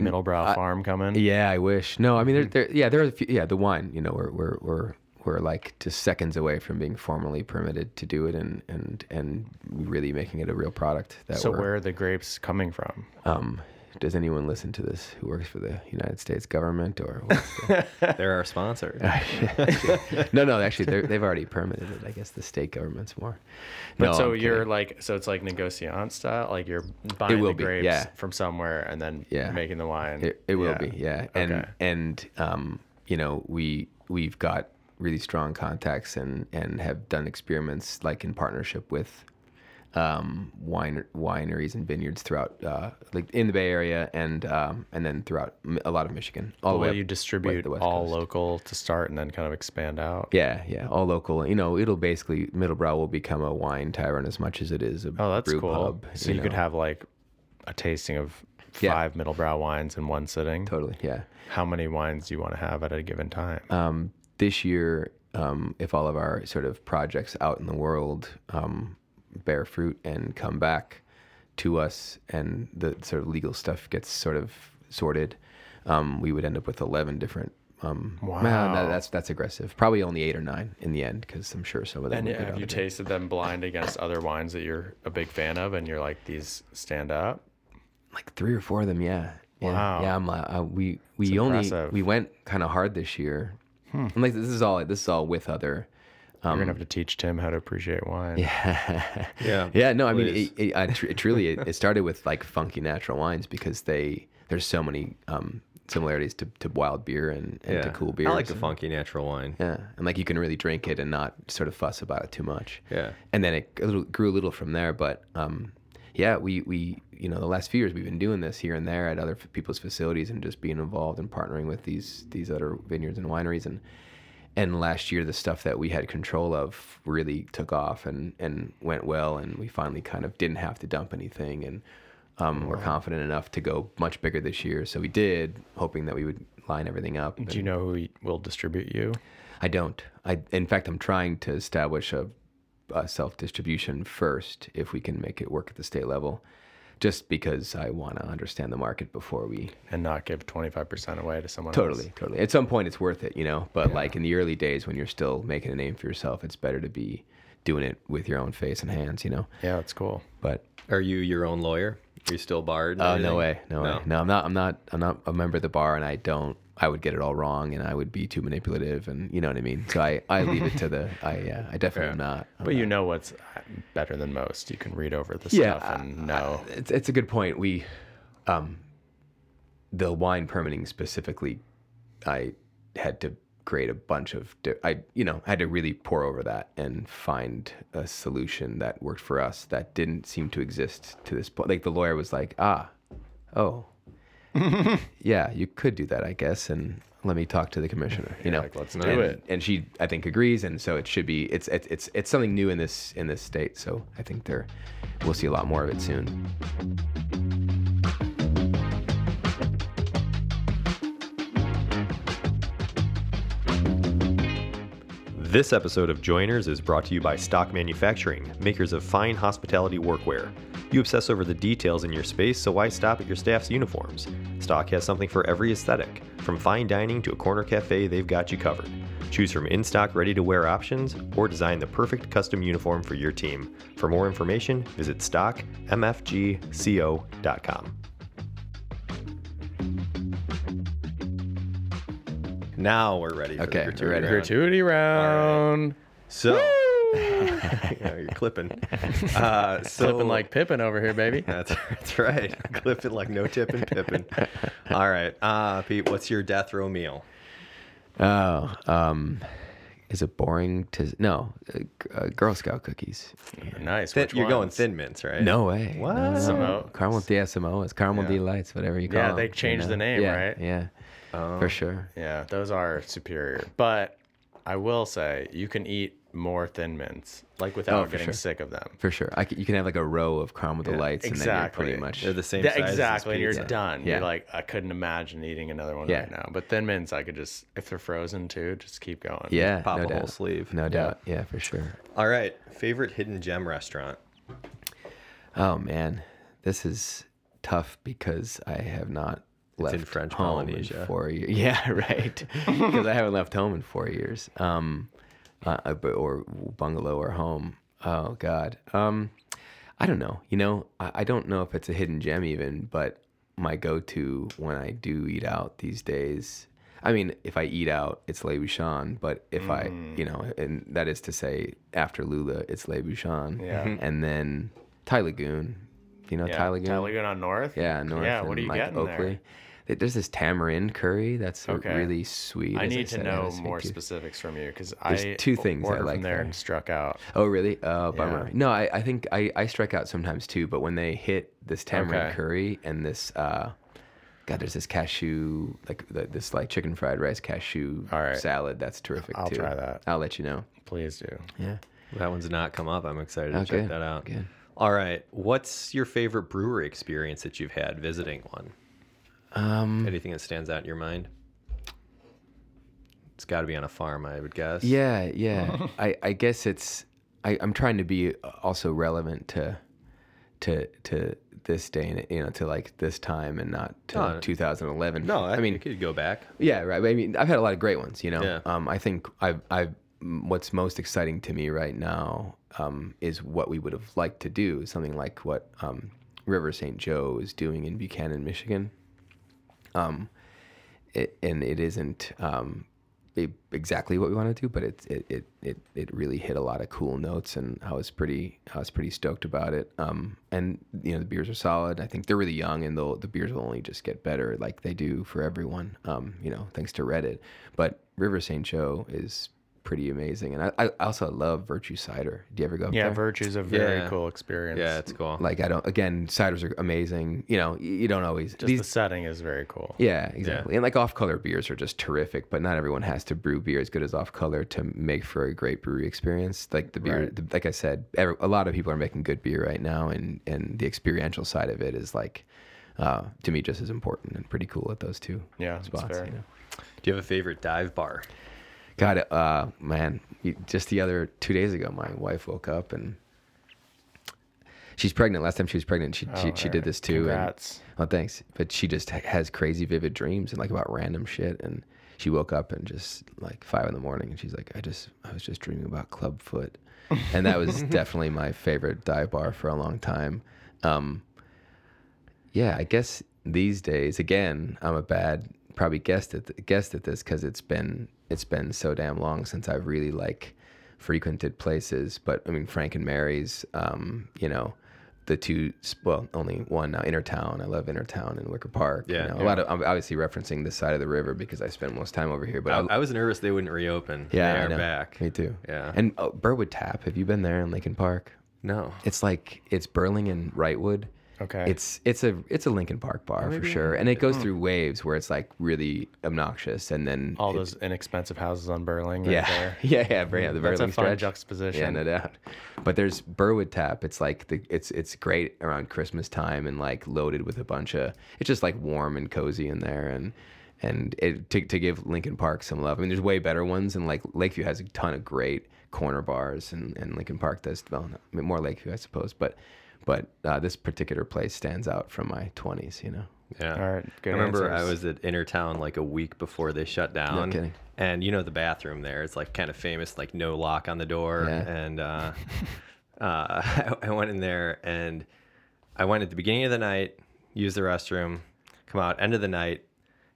Middlebrow Farm coming. yeah, I wish. No, I mean, there, there, yeah, there are a few, yeah, the wine, you know, we're, we're, we're, we're like just seconds away from being formally permitted to do it and, and, and really making it a real product that So we're, where are the grapes coming from? um, does anyone listen to this who works for the United States government or the- They're our sponsor. no, no, actually they're, they've already permitted it. I guess the state government's more. But No, so I'm you're kidding. like, so it's like negociant style, like you're buying will the be, grapes yeah. from somewhere and then Yeah. making the wine. It, it will Yeah. be, yeah. And Okay. and um, you know, we we've got really strong contacts and and have done experiments like in partnership with um, wine wineries and vineyards throughout uh, like in the Bay Area and um, and then throughout a lot of Michigan, all the way Will up you distribute the all Coast. local to start and then kind of expand out? Yeah, yeah, all local. You know, it'll basically Middle Brow will become a wine tavern as much as it is a Oh, that's brew cool. pub. so you, could know. have like a tasting of Yeah. five Middle Brow wines in one sitting. totally, yeah. How many wines do you want to have at a given time? um, this year, um, if all of our sort of projects out in the world um, bear fruit and come back to us, and the sort of legal stuff gets sort of sorted, um, we would end up with eleven different. Um, Wow. that's that's aggressive. Probably only eight or nine in the end, because I'm sure some of them. and have you tasted them blind against other wines that you're a big fan of and you're like, these stand up? like three or four of them yeah yeah Wow. yeah i'm uh, uh, we we only we went kind of hard this year And, like this is all this is all with other you're um, gonna have to teach Tim how to appreciate wine. yeah Yeah, yeah no i mean please. it, it, it truly it, it started with like funky natural wines because they there's so many um similarities to, to wild beer and, and to cool beer. I like the funky natural wine. yeah and like you can really drink it and not sort of fuss about it too much Yeah. and then it grew a little from there. But um, yeah, we we you know the last few years we've been doing this here and there at other people's facilities and just being involved and partnering with these these other vineyards and wineries and and last year the stuff that we had control of really took off and and went well and we finally kind of didn't have to dump anything and um, we're confident enough to go much bigger this year. So we did, hoping that we would line everything up. Do you know who will distribute you? I don't. I in fact I'm trying to establish a, a self distribution first if we can make it work at the state level, just because I want to understand the market before we. and not give 25% away to someone Totally, else. totally. At some point, it's worth it, you know. But like in the early days when you're still making a name for yourself, it's better to be doing it with your own face and hands, you know. Yeah, that's cool. But Are you your own lawyer? Are you still barred? oh no way, no, way, no. I'm not. I'm not. I'm not a member of the bar, and I don't. I would get it all wrong, and I would be too manipulative, and you know what I mean. So I, I leave it to the. I, yeah, I definitely am not. I'm But you not. know what's uh, better than most. You can read over the yeah, stuff and uh, know. It's it's a good point. We, um, the wine permitting specifically, I had to create a bunch of. di- I you know had to really pour over that and find a solution that worked for us that didn't seem to exist to this point. Like the lawyer was like, ah, oh, yeah, you could do that, I guess, and. Let me talk to the commissioner. You know, like, let's do and, it. and she, I think, agrees, and so it should be. It's it's it's it's something new in this in this state. So I think there, we'll see a lot more of it soon. This episode of Joiners is brought to you by Stock Manufacturing, makers of fine hospitality workwear. You obsess over the details in your space, so why stop at your staff's uniforms? Stock has something for every aesthetic. From fine dining to a corner cafe, they've got you covered. Choose from in stock, ready to wear options, or design the perfect custom uniform for your team. For more information, visit stockmfgco.com. Now we're ready. For Okay, the we're ready. gratuity round. Gratuity round. So, yeah, you're clipping. Uh, so, Flipping like Pippin over here, baby. that's, that's right. clipping like no tipping pippin. All right, uh, Pete, what's your death row meal? Oh, um, is it boring to no uh, g- uh, Girl Scout cookies? Nice. Thin, Which you're going ones? thin mints, right? No way. What? No, no. Samo- Caramel yeah, Samoas, caramel Yeah. delights, whatever you call Yeah, them. they you changed know? the name, yeah, right? Yeah, Oh. for sure. Yeah, those are superior. But I will say you can eat more thin mints, like without Oh, getting sure. sick of them. For sure, I c you can have like a row of caramel delights, and then you're Exactly. pretty much They're the same That- size. exactly, and you're pizza. done. Yeah. You're like, I couldn't imagine eating another one Yeah. right now. But thin mints, I could just, if they're frozen too, just keep going. yeah, Pop no a whole sleeve. No doubt, yeah, for sure. All right. Favorite hidden gem restaurant? Oh man, this is tough because I have not left in French home Polynesia. in four years. Yeah, right. Because I haven't left home in four years. Um, uh, uh, or bungalow or home. Oh God. Um, I don't know. You know, I, I don't know if it's a hidden gem even, but my go-to when I do eat out these days. I mean, if I eat out, it's Le Bouchon. But if I, Mm. you know, and that is to say, after Lula, it's Le Bouchon. Yeah. And then Thai Lagoon. You know Yeah. Thai Lagoon? Thai Lagoon on North? Yeah, north. Yeah, what are you like getting Oakley. there? There's this tamarind curry that's Okay. really sweet. I need to said, know had a sweet more tooth. specifics from you because I two things I like there there. and struck out. Oh, really? Oh, bummer. Yeah. No, I, I think I, I strike out sometimes too, but when they hit this tamarind Okay. curry and this, uh, God, there's this cashew, like this like chicken fried rice cashew right. salad. That's terrific I'll too. try that. I'll let you know. Please do. Yeah. That one's not come up. I'm excited to Oh, check that out. good. All right. What's your favorite brewery experience that you've had visiting one? Um, Anything that stands out in your mind? It's got to be on a farm, I would guess. Yeah, yeah. I, I guess it's I, I'm trying to be also relevant to to to this day and you know to like this time and not to No, 2011. No, I, I mean you could go back. yeah, right. I mean I've had a lot of great ones. You know, Yeah. um, I think I I what's most exciting to me right now um, is what we would have liked to do something like what um, River St. Joe is doing in Buchanan, Michigan Um, it, and it isn't um, e- exactly what we want to do, but it, it it it it really hit a lot of cool notes, and I was pretty I was pretty stoked about it. Um, and you know the beers are solid. I think they're really young, and the the beers will only just get better, like they do for everyone. Um, you know, thanks to Reddit. But River St. Joe is pretty amazing, and I, I also love Virtue Cider. Do you ever go? up Yeah, there? Virtue's a very Yeah. cool experience. Yeah, it's cool. like I don't. Again, ciders are amazing. You know, you don't always just the setting is very cool. yeah, exactly. And like off color beers are just terrific, but not everyone has to brew beer as good as off color to make for a great brewery experience. Like the beer, Right. the, like I said, every, a lot of people are making good beer right now, and and the experiential side of it is like, uh, to me, just as important and pretty cool at those two Yeah, spots. fair. You know? Do you have a favorite dive bar? God, uh, man, just the other two days ago, my wife woke up and she's pregnant. Last time she was pregnant, she she, Oh, she did this too. and- Congrats. oh, thanks. But she just has crazy vivid dreams and like about random shit. And she woke up and just like five in the morning, and she's like, I just I was just dreaming about clubfoot, and that was definitely my favorite dive bar for a long time. Um, yeah, I guess these days, again, I'm a bad probably guessed at guessed at this because it's been it's been so damn long since I've really like frequented places. But I mean, Frank and Mary's, um, you know, the two well, only one now, Innertown. I love Innertown and Wicker Park. Yeah, you know, yeah. a lot of I'm obviously referencing this side of the river because I spend most time over here. But I, I, I was nervous they wouldn't reopen. yeah, they are back. Me too. Yeah. And oh, Burwood Tap. Have you been there in Lincoln Park? No. It's like it's Burling and Wrightwood. Okay. It's it's a it's a Lincoln Park bar oh, for maybe I sure, and it goes through waves where it's like really obnoxious, and then all it- those inexpensive houses on Burling. Right yeah there. yeah yeah very, yeah, the That's a Burling fun stretch. juxtaposition. Yeah, no doubt. But there's Burwood Tap. It's like the it's it's great around Christmas time and like loaded with a bunch of. It's just like warm and cozy in there, and and it to to give Lincoln Park some love. I mean, there's way better ones, and like Lakeview has a ton of great corner bars, and and Lincoln Park does well. no, I mean, more Lakeview, I suppose, but. But uh, this particular place stands out from my 20s, you know. Yeah. All right, good I remember I was at Innertown like a week before they shut down. kidding. And you know the bathroom there, it's like kind of famous, like no lock on the door. Yeah. And uh, uh, I, I went in there and I went at the beginning of the night, used the restroom, come out end of the night,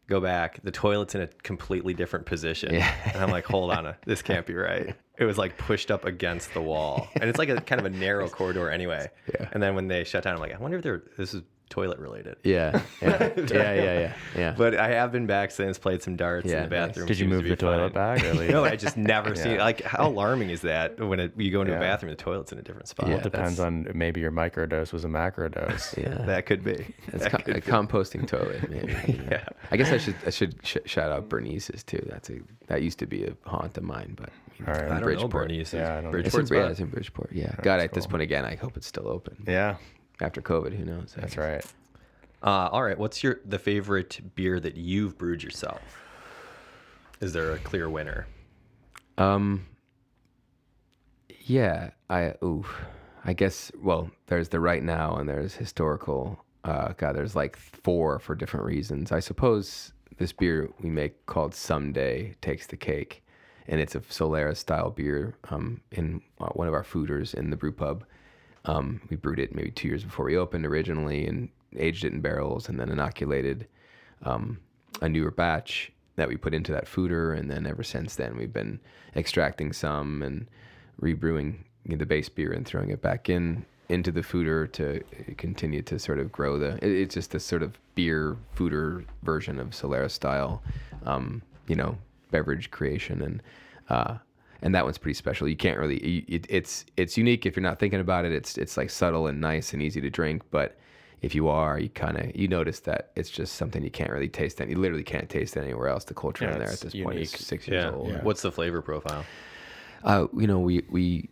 go back. The toilet's in a completely different position. Yeah. And I'm like, hold on, this can't be right. It was like pushed up against the wall, and it's like a kind of a narrow corridor anyway. Yeah. And then when they shut down, I'm like, I wonder if they're this is toilet related. Yeah, yeah, yeah, yeah, yeah. yeah. But I have been back since, played some darts Yeah, in the nice. bathroom. Did you move to the toilet fine. back? Or leave No. I just never seen. Yeah. Like, how alarming is that when it, you go into Yeah. a bathroom, the toilet's in a different spot? Yeah, Well, it depends That's- on maybe your microdose was a macrodose. yeah. That could be. It's That co- could a be. composting toilet, maybe. you know. Yeah. I guess I should I should sh- shout out Bernice's too. That's a that used to be a haunt of mine, but you know, All right. I don't know Bridgeport. Bernice. Yeah, I don't know. It's Bridgeport's in, yeah, it's in Bridgeport. Yeah. God, at this point again, I hope it's still open. Yeah, After COVID, who knows? I that's guess. right. Uh, all right. What's your the favorite beer that you've brewed yourself? Is there a clear winner? Um. Yeah, I ooh, I guess. Well, there's the right now, and there's historical. Uh, God, there's like four for different reasons. I suppose this beer we make called Someday takes the cake, and it's a Solera style beer. Um, in uh, one of our foeders in the brew pub. Um, we brewed it maybe two years before we opened originally, and aged it in barrels, and then inoculated um, a newer batch that we put into that foeder, and then ever since then we've been extracting some and rebrewing the base beer and throwing it back in into the foeder to continue to sort of grow the. it- it's just this sort of beer foeder version of Solera style, um, you know, beverage creation, and uh, and that one's pretty special. You can't really. It, it's it's unique if you're not thinking about it. It's it's like subtle and nice and easy to drink, but if you are, you kind of you notice that it's just something you can't really taste. Any, you literally can't taste it anywhere else. The culture Yeah, in there at this point is unique. six years Yeah. old. What's the flavor profile? Uh, you know, we we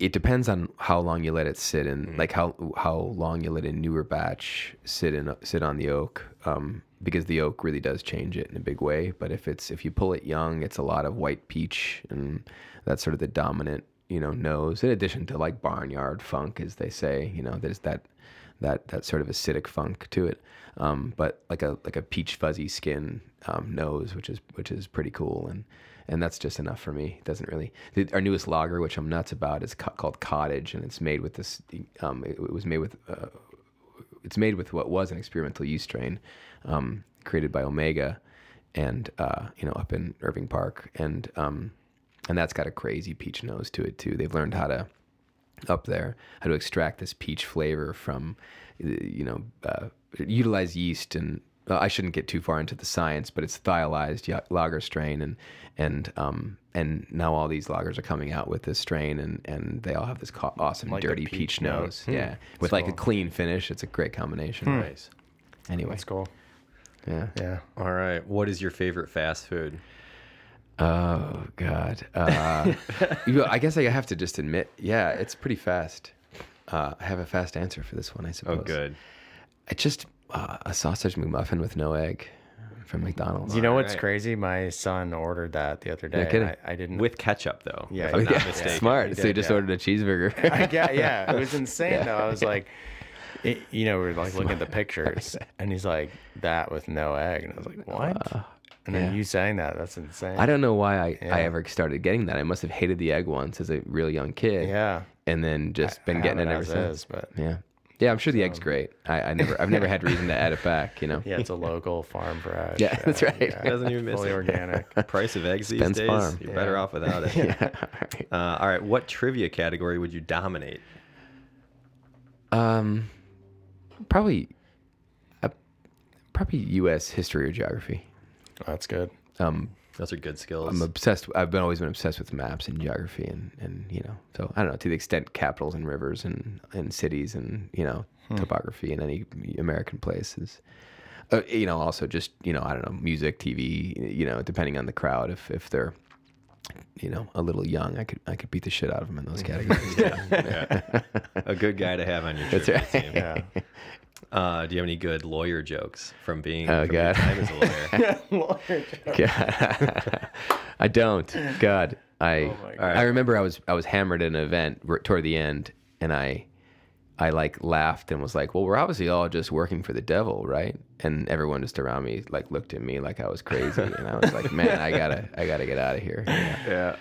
it depends on how long you let it sit in, like how how long you let a newer batch sit in sit on the oak, um, because the oak really does change it in a big way. But if it's if you pull it young, it's a lot of white peach, and that's sort of the dominant you know nose. In addition to like barnyard funk, as they say, you know, there's that that that sort of acidic funk to it. Um, but like a like a peach fuzzy skin um, nose, which is which is pretty cool, and and that's just enough for me. It doesn't really. The, our newest lager, which I'm nuts about, is co- called Cottage, and it's made with this. Um, it, it was made with. Uh, it's made with what was an experimental yeast strain, um, created by Omega, and uh, you know up in Irving Park, and um, and that's got a crazy peach nose to it too. They've learned how to up there how to extract this peach flavor from you know uh, utilize yeast and uh, I shouldn't get too far into the science but it's thiolized ya- lager strain and and um and now all these lagers are coming out with this strain and and they all have this co- awesome Like dirty peach peach, note. nose yeah with like a clean finish it's a great combination Nice. anyway That's cool. yeah Yeah. All right. What is your favorite fast food? Oh god uh you know, I guess I have to just admit yeah it's pretty fast uh, I have a fast answer for this one I suppose Oh, good. I just uh, a sausage McMuffin with no egg from McDonald's. You know what's Alright. crazy? My son ordered that the other day. and kidding. I, I didn't. With ketchup, though. Yeah, if I'm yeah. not smart. he so you did, just yeah. ordered a cheeseburger. I get, yeah, it was insane though. I was like, it, you know, we are like looking at the pictures, and he's like, that with no egg, and I was like, what? And then you saying that, that's insane. I don't know why I, Yeah. I ever started getting that. I must have hated the egg once as a real young kid. Yeah, And then just been I getting it ever as since. is, but Yeah. Yeah, I'm sure the egg's great. I, I never I've never had reason to add it back, you know. yeah, it's a local farm fresh. Yeah, that's right. It doesn't even miss fully it. organic. Price of eggs these days, Farm. you're better off without it. yeah. all right. Uh, all right. What trivia category would you dominate? Um probably uh, probably US history or geography. That's good. Um Those are good skills. I'm obsessed. I've been always been obsessed with maps and geography, and and you know, so I don't know to the extent capitals and rivers and and cities and you know topography in any American place is, uh, you know, also just you know I don't know music, TV, you know, depending on the crowd. If if they're you know a little young, I could I could beat the shit out of them in those categories. yeah. a good guy to have on your That's right. team. Yeah. Uh, do you have any good lawyer jokes from being Oh, from your God. time as a lawyer? God. I don't. God, I Oh my God. I remember I was I was hammered at an event toward the end, and I I like laughed and was like, "Well, we're obviously all just working for the devil, right?" And everyone just around me like looked at me like I was crazy, and I was like, "Man, I gotta I gotta get out of here." Yeah. yeah.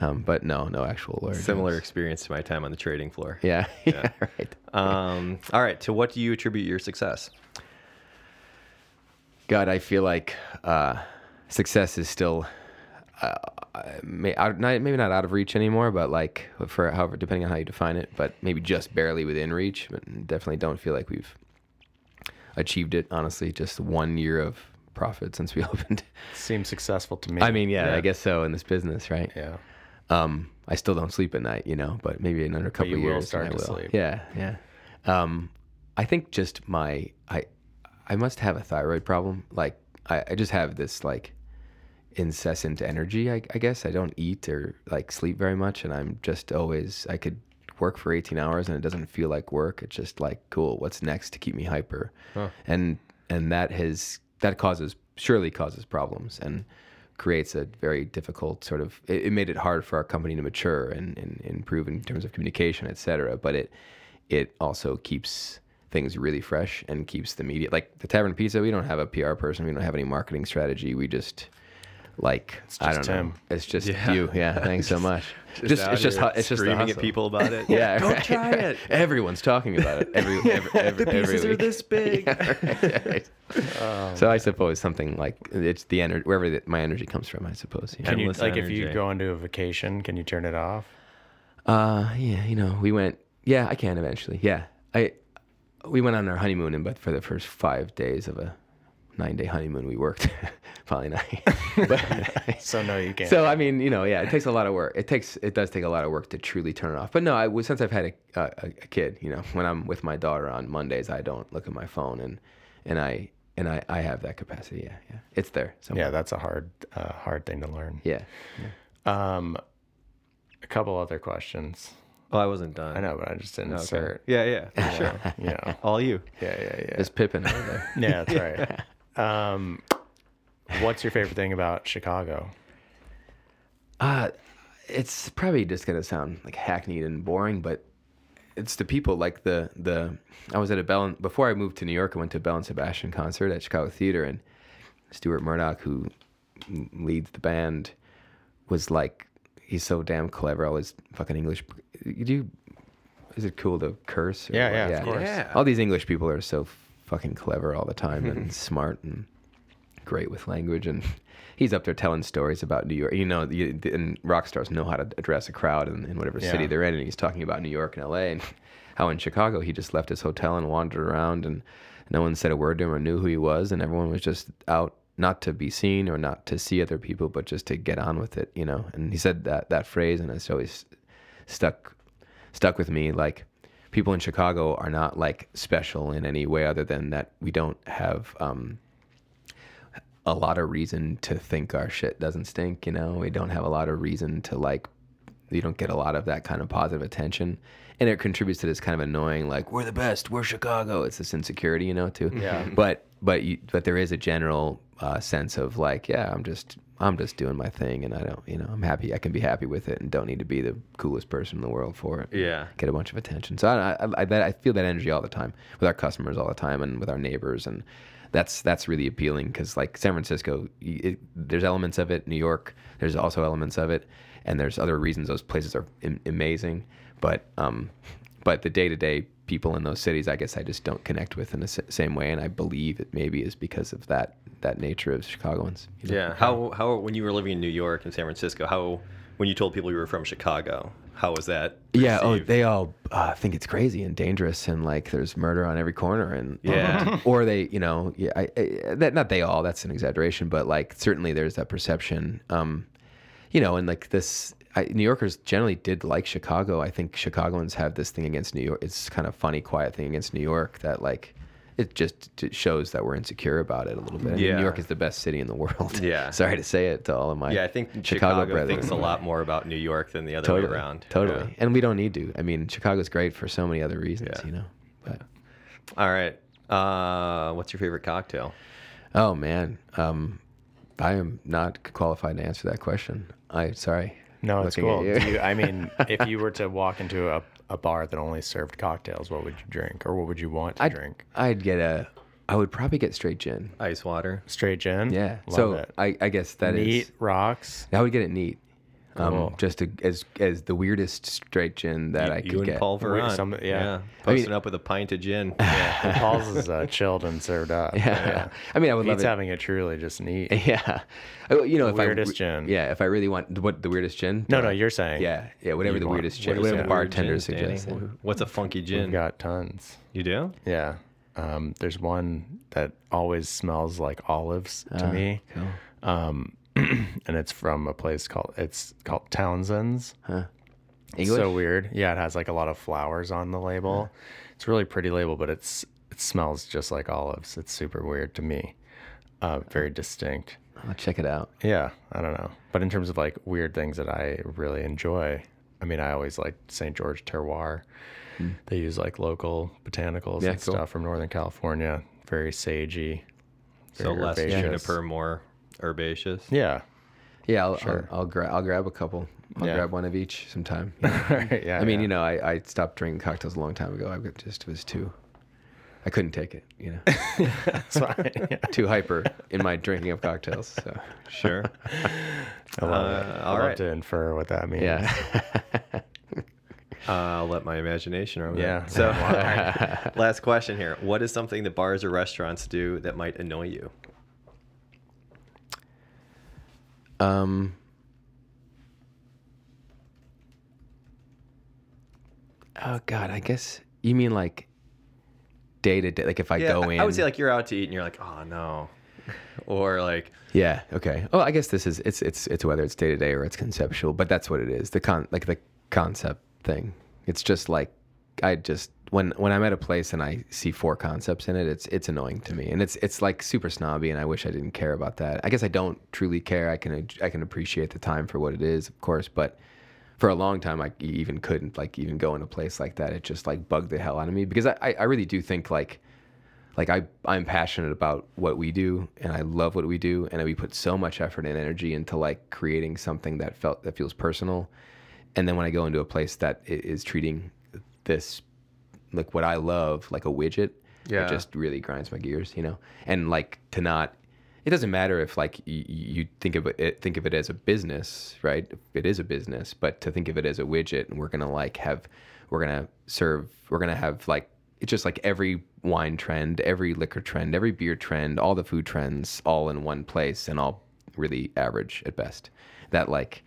Um, but no, no actual lawyer. Similar jokes. experience to my time on the trading floor. Yeah. Yeah. Right. Um, all right. To what do you attribute your success? God, I feel like uh, success is still, uh, may, out, not, maybe not out of reach anymore, but like for however, depending on how you define it, but maybe just barely within reach. But definitely don't feel like we've achieved it. Honestly, just one year of profit since we opened. Seems successful to me. I mean, yeah, Yeah. I guess so in this business, right? yeah. Um, I still don't sleep at night, you know, but maybe in another couple of will years start I to will. sleep. Yeah, yeah. Um, I think just my I I must have a thyroid problem. Like I, I just have this like incessant energy. I, I guess I don't eat or like sleep very much, and I'm just always I could work for 18 hours and it doesn't feel like work. It's just like cool. What's next to keep me hyper? And and that has that causes surely causes problems and creates a very difficult sort of it, it made it hard for our company to mature and, and improve in terms of communication et cetera but it it also keeps things really fresh and keeps the media like the tavern pizza we don't have a pr person we don't have any marketing strategy we just like i don't know it's just Yeah. you yeah thanks so much just, out it's just hu- it's just the screaming at people about it. yeah don't right, try right. it. everyone's talking about it every every, every, The every are week. this big. Right. so I suppose something like it's the energy wherever the, my energy comes from. I suppose. Yeah. Can you Endless like if you go into a vacation, can you turn it off? Uh, yeah, you know, we went. Yeah, I can eventually. Yeah, I. We went on our honeymoon, and but for the first five days of a nine-day honeymoon, we worked. Probably not. but, So no, you can't. so I mean, you know, yeah, it takes a lot of work. It takes it does take a lot of work to truly turn it off. But no, I was since I've had a, a, a kid, you know, when I'm with my daughter on Mondays, I don't look at my phone, and and I and I I have that capacity. Yeah, yeah, it's there. somewhere. yeah, that's a hard, uh, hard thing to learn. yeah. Um, a couple other questions. Oh, I wasn't done. I know, but I just didn't Okay. insert. Yeah, yeah, for sure. You know. All you. Yeah, yeah, yeah. It's Pippin over there. Yeah, that's right. Um, what's your favorite thing about Chicago? Uh, it's probably just gonna sound like hackneyed and boring, but it's the people. Like the the I was at a Belle before I moved to New York. I went to a Belle and Sebastian concert at Chicago Theater, and Stuart Murdoch, who leads the band, was like, he's so damn clever. All his fucking English. You do. Is it cool to curse? or Yeah, what? yeah, of course. Yeah. All these English people are so fucking clever all the time and smart and great with language and he's up there telling stories about New York. You know, you, and rock stars know how to address a crowd in, in whatever city they're in. And he's talking about New York and L.A. and how in Chicago he just left his hotel and wandered around and no one said a word to him or knew who he was, and everyone was just out not to be seen or not to see other people, but just to get on with it. You know, and he said that that phrase, and it's always stuck stuck with me like people in chicago are not like special in any way other than that we don't have um a lot of reason to think our shit doesn't stink you know? We don't have a lot of reason to like you don't get a lot of that kind of positive attention. And it contributes to this kind of annoying like we're the best. We're chicago. It's this insecurity you know too. Yeah. but but you, but there is a general uh, sense of like yeah i'm just i'm just doing my thing and i don't you know i'm happy i can be happy with it and don't need to be the coolest person in the world for it. Yeah. get a bunch of attention. So i i, I, that, I feel that energy all the time with our customers all the time and with our neighbors and that's that's really appealing because like san francisco it, there's elements of it new york there's also elements of it and there's other reasons those places are am- amazing. But um but the day-to-day people in those cities i guess i just don't connect with in the s- same way and i believe it maybe is because of that that nature of chicagoans you know? Yeah. How how when you were living in New York and San Francisco, how when you told people you were from Chicago, how was that? Yeah. Oh, they all uh, think it's crazy and dangerous, and like there's murder on every corner, and Yeah. or they, you know, yeah, I, I, that not they all. That's an exaggeration, but like certainly there's that perception. Um, you know, and like this, I, New Yorkers generally did like Chicago. I think Chicagoans have this thing against New York. It's kind of funny, quiet thing against New York that like. It just it shows that we're insecure about it a little bit. Yeah. New York is the best city in the world. Yeah. Sorry to say it to all of my yeah, I think Chicago, Chicago, brethren. thinks a lot more about New York than the other totally, way around. Totally. Yeah. And we don't need to. I mean, Chicago's great for so many other reasons, Yeah. you know. But All right. Uh, what's your favorite cocktail? oh man, um, I am not qualified to answer that question. I sorry. No, it's cool. you. Do you, I mean, if you were to walk into a, a bar that only served cocktails, what would you drink, or what would you want to I'd, drink? I'd get a. I would probably get straight gin. Ice water. Straight gin. Yeah. love so it. I, I guess that is. Neat rocks. I would get it neat. Um, just to, as as the weirdest straight gin that you, I could you and get. Paul Wait, Veron. some- yeah. Posting up with a pint of gin. Yeah, Paul's is uh, chilled and served up. Yeah. I mean, I would He's love it. having it truly just neat. Yeah. You know, if Weirdest I, gin. Yeah, if I really want what the weirdest gin. No, Uh, no, you're saying. Yeah, yeah, whatever You the want- weirdest gin, whatever the bartender suggests. What's a funky gin? We've gin? got tons. You do? Yeah. Um, there's one that always smells like olives to Ah, me, Cool. um, and it's from a place called it's called Townshend's. Huh. It's English? so weird. Yeah, it has like a lot of flowers on the label. It's a really pretty label, but it's it smells just like olives. It's super weird to me. Uh, very distinct. I'll check it out. Yeah, I don't know. But in terms of like weird things that I really enjoy, I mean, I always like St. George Terroir. They use like local botanicals. Yeah, and cool. stuff from Northern California. Very sagey. So very less herbaceous. juniper, more herbaceous. Yeah. Yeah, I'll Sure. I'll, I'll, gra- I'll grab a couple. I'll Yeah. grab one of each sometime. yeah. I mean, yeah. you know, I, I stopped drinking cocktails a long time ago. I just was too. I couldn't take it. You know, That's fine. Yeah. too hyper in my drinking of cocktails. So Sure. I love Uh, it. I all love right. to infer what that means. yeah. Uh, I'll let my imagination run. with it. Yeah. So, last question here: What is something that bars or restaurants do that might annoy you? Um. Oh God, I guess you mean like day to day. Like if I yeah, go in, I would say like you're out to eat and you're like, oh no, or like Yeah. Okay. Oh, I guess this is it's it's it's whether it's day to day or it's conceptual, but that's what it is. The con like the concept thing. It's just like I just when when I'm at a place and I see four concepts in it, it's it's annoying to me, and it's it's like super snobby, and I wish I didn't care about that. I guess I don't truly care. I can I can appreciate the time for what it is, of course, but for a long time I even couldn't like even go in a place like that. It just like bugged the hell out of me because I I really do think like like I I'm passionate about what we do and I love what we do and we put so much effort and energy into like creating something that felt that feels personal and then when I go into a place that is treating this like what I love like a widget Yeah. it just really grinds my gears you know? And like to not it doesn't matter if like you, you think of it think of it as a business right? It is a business but to think of it as a widget and we're gonna like have we're gonna serve we're gonna have like it's just like every wine trend every liquor trend every beer trend all the food trends all in one place and all really average at best. That like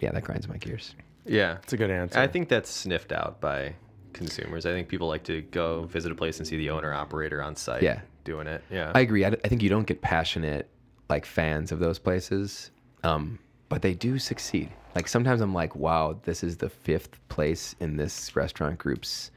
yeah that grinds my gears. Yeah, It's a good answer. I think that's sniffed out by consumers. I think people like to go visit a place and see the owner operator on site. Yeah. doing it. Yeah, I agree. I, I think you don't get passionate like fans of those places, um, but they do succeed. Like sometimes I'm like, wow, this is the fifth place in this restaurant group's.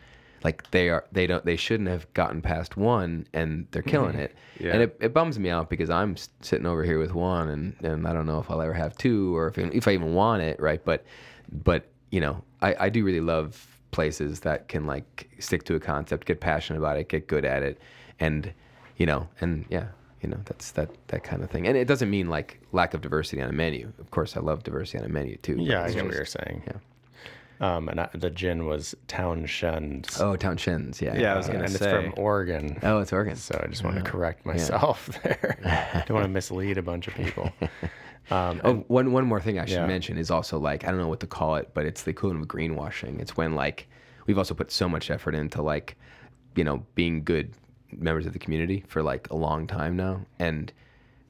Like they are, they don't, they shouldn't have gotten past one, and they're killing it. Yeah. And it, it bums me out because I'm sitting over here with one, and, and I don't know if I'll ever have two, or if if I even want it, right? But, but you know, I, I do really love places that can like stick to a concept, get passionate about it, get good at it, and you know, and yeah, you know, that's that that kind of thing. And it doesn't mean like lack of diversity on a menu. Of course, I love diversity on a menu too. but yeah, I it's get what just- you're saying. Yeah. Um, and I, the gin was Townshend's. Oh, Town Shins. Yeah. Yeah, I was Uh, gonna and say. it's from Oregon. Oh, it's Oregon. So I just want to correct myself there. Don't want to mislead a bunch of people. Um, Oh, one one more thing I should Yeah. mention is also like I don't know what to call it, but it's the equivalent of greenwashing. It's when like we've also put so much effort into like you know being good members of the community for like a long time now, and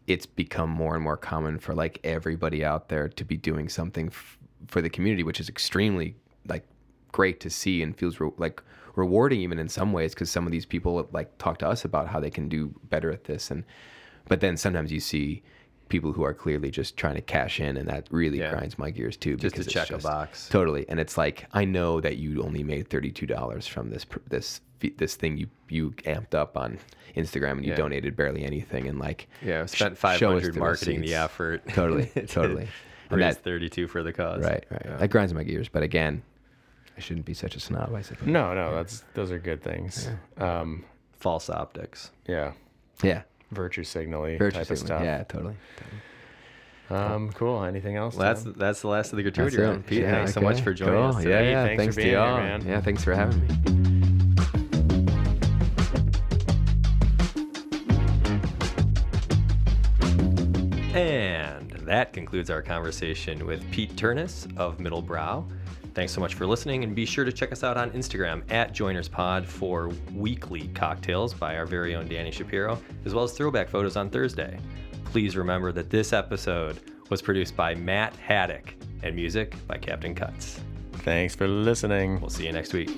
it's become more and more common for like everybody out there to be doing something f- for the community, which is extremely like great to see and feels re- like rewarding even in some ways because some of these people like talk to us about how they can do better at this and but then sometimes you see people who are clearly just trying to cash in and that really Yeah. grinds my gears too Just to because it's check a box. totally and it's like i know that you only made $32 from this this this thing you you amped up on instagram and you Yeah. donated barely anything and like yeah. Spent five hundred the marketing the effort. Totally, to totally. And that- thirty-two for the cause. right right Yeah. that grinds my gears but again i shouldn't be such a snob i suppose no, no, that's those are good things. Um, False optics. yeah, yeah virtue signally Virtue type of signaling. stuff. yeah totally, totally. Um, cool. Anything else? Well, that's that's the last of the gratuity That's round. Pete, Yeah, thanks so much for joining Cool. us. Yeah, Today. yeah. Thanks for being to here, y'all. man. Yeah, thanks for having me. And that concludes our conversation with Pete Ternes of Middle Brow. Thanks so much for listening, and be sure to check us out on Instagram at JoinersPod for weekly cocktails by our very own Danny Shapiro, as well as throwback photos on Thursday. Please remember that this episode was produced by Matt Haddock and music by Captain Cuts. Thanks for listening. We'll see you next week.